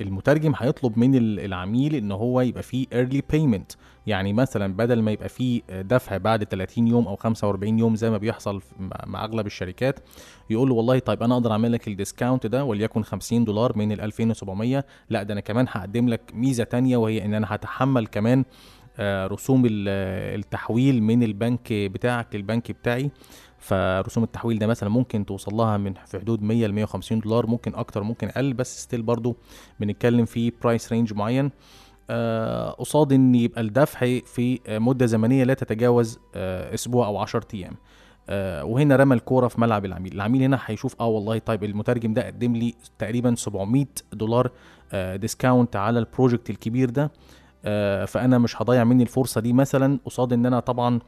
المترجم هيطلب من العميل إن هو يبقى فيه early payment. يعني مثلا بدل ما يبقى فيه دفع بعد 30 يوم أو 45 يوم زي ما بيحصل مع أغلب الشركات يقول له والله طيب أنا أقدر أعمل لك الديسكاونت ده وليكن 50 دولار من ال 2700 لا ده أنا كمان هقدم لك ميزة تانية وهي إن أنا هتحمل كمان رسوم التحويل من البنك بتاعك للبنك بتاعي. فرسوم التحويل ده مثلا ممكن توصل لها من في حدود 100 ل 150 دولار ممكن أكتر ممكن أقل بس still برضو بنتكلم في price range معين. قصاد إن يبقى الدفع في مدة زمنية لا تتجاوز آه أسبوع أو 10 أيام. آه وهنا رمى الكورة في ملعب العميل. العميل هنا هيشوف آه والله طيب المترجم ده قدم لي تقريبا 700 دولار آه discount على ال project الكبير ده. آه فأنا مش هضيع مني الفرصة دي مثلا. قصاد إن أنا طبعا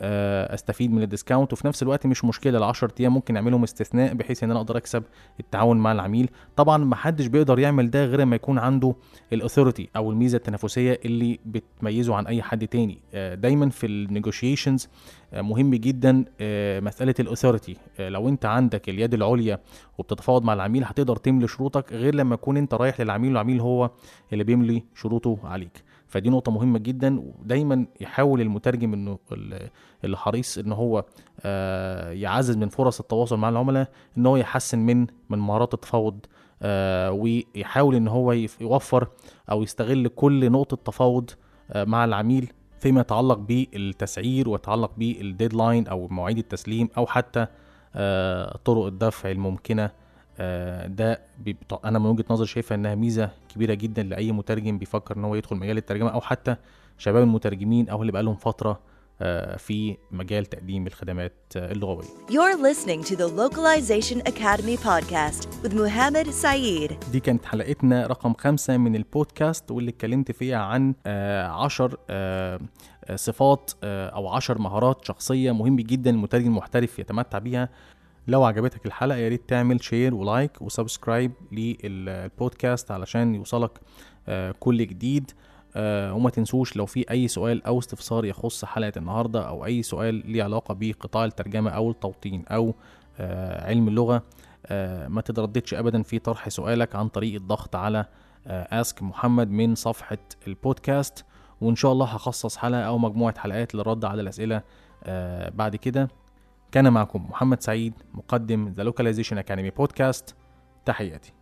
أستفيد من ال discount. وفي نفس الوقت مش مشكلة ال 10 أيام ممكن أعملهم استثناء بحيث إن أنا أقدر أكسب التعاون مع العميل. طبعا ما حدش بيقدر يعمل ده غير ما يكون عنده ال authority أو الميزة التنافسية اللي بتميزه عن أي حد تاني. دايما في ال negotiations مهم جدا مسألة ال authority لو أنت عندك اليد العليا وبتتفاوض مع العميل هتقدر تملي شروطك غير لما يكون أنت رايح للعميل والعميل هو اللي بيملي شروطه عليك. فدي نقطة مهمة جدا ودايما يحاول المترجم إنه اللي حريص إن هو يعزز من فرص التواصل مع العملاء إن هو يحسن من من مهارات التفاوض ويحاول إن هو يوفر أو يستغل كل نقطة تفاوض مع العميل فيما يتعلق بالتسعير ويتعلق بالديدلاين أو مواعيد التسليم أو حتى طرق الدفع الممكنة. ده أنا من وجهة نظري شايفها إنها ميزة كبيرة جدا لأي مترجم بيفكر إن هو يدخل مجال الترجمة أو حتى شباب المترجمين أو اللي بقالهم فترة في مجال تقديم الخدمات اللغوية. You're listening to the Localization Academy podcast with Muhammad Saeed. دي كانت حلقتنا رقم خمسة من البودكاست واللي اتكلمت فيها عن عشر صفات أو عشر مهارات شخصية مهم جدا المترجم المحترف يتمتع بيها لو عجبتك الحلقة يا ريت تعمل share و like و subscribe للبودكاست علشان يوصلك كل جديد. وما تنسوش لو في أي سؤال أو استفسار يخص حلقة النهاردة أو أي سؤال ليه علاقة بقطاع الترجمة أو التوطين أو علم اللغة ما تترددش ابدا في طرح سؤالك عن طريق الضغط على Ask محمد من صفحة البودكاست. وإن شاء الله هخصص حلقة أو مجموعة حلقات للرد على الأسئلة بعد كده. كان معكم محمد سعيد مقدم The Localization Academy Podcast تحياتي.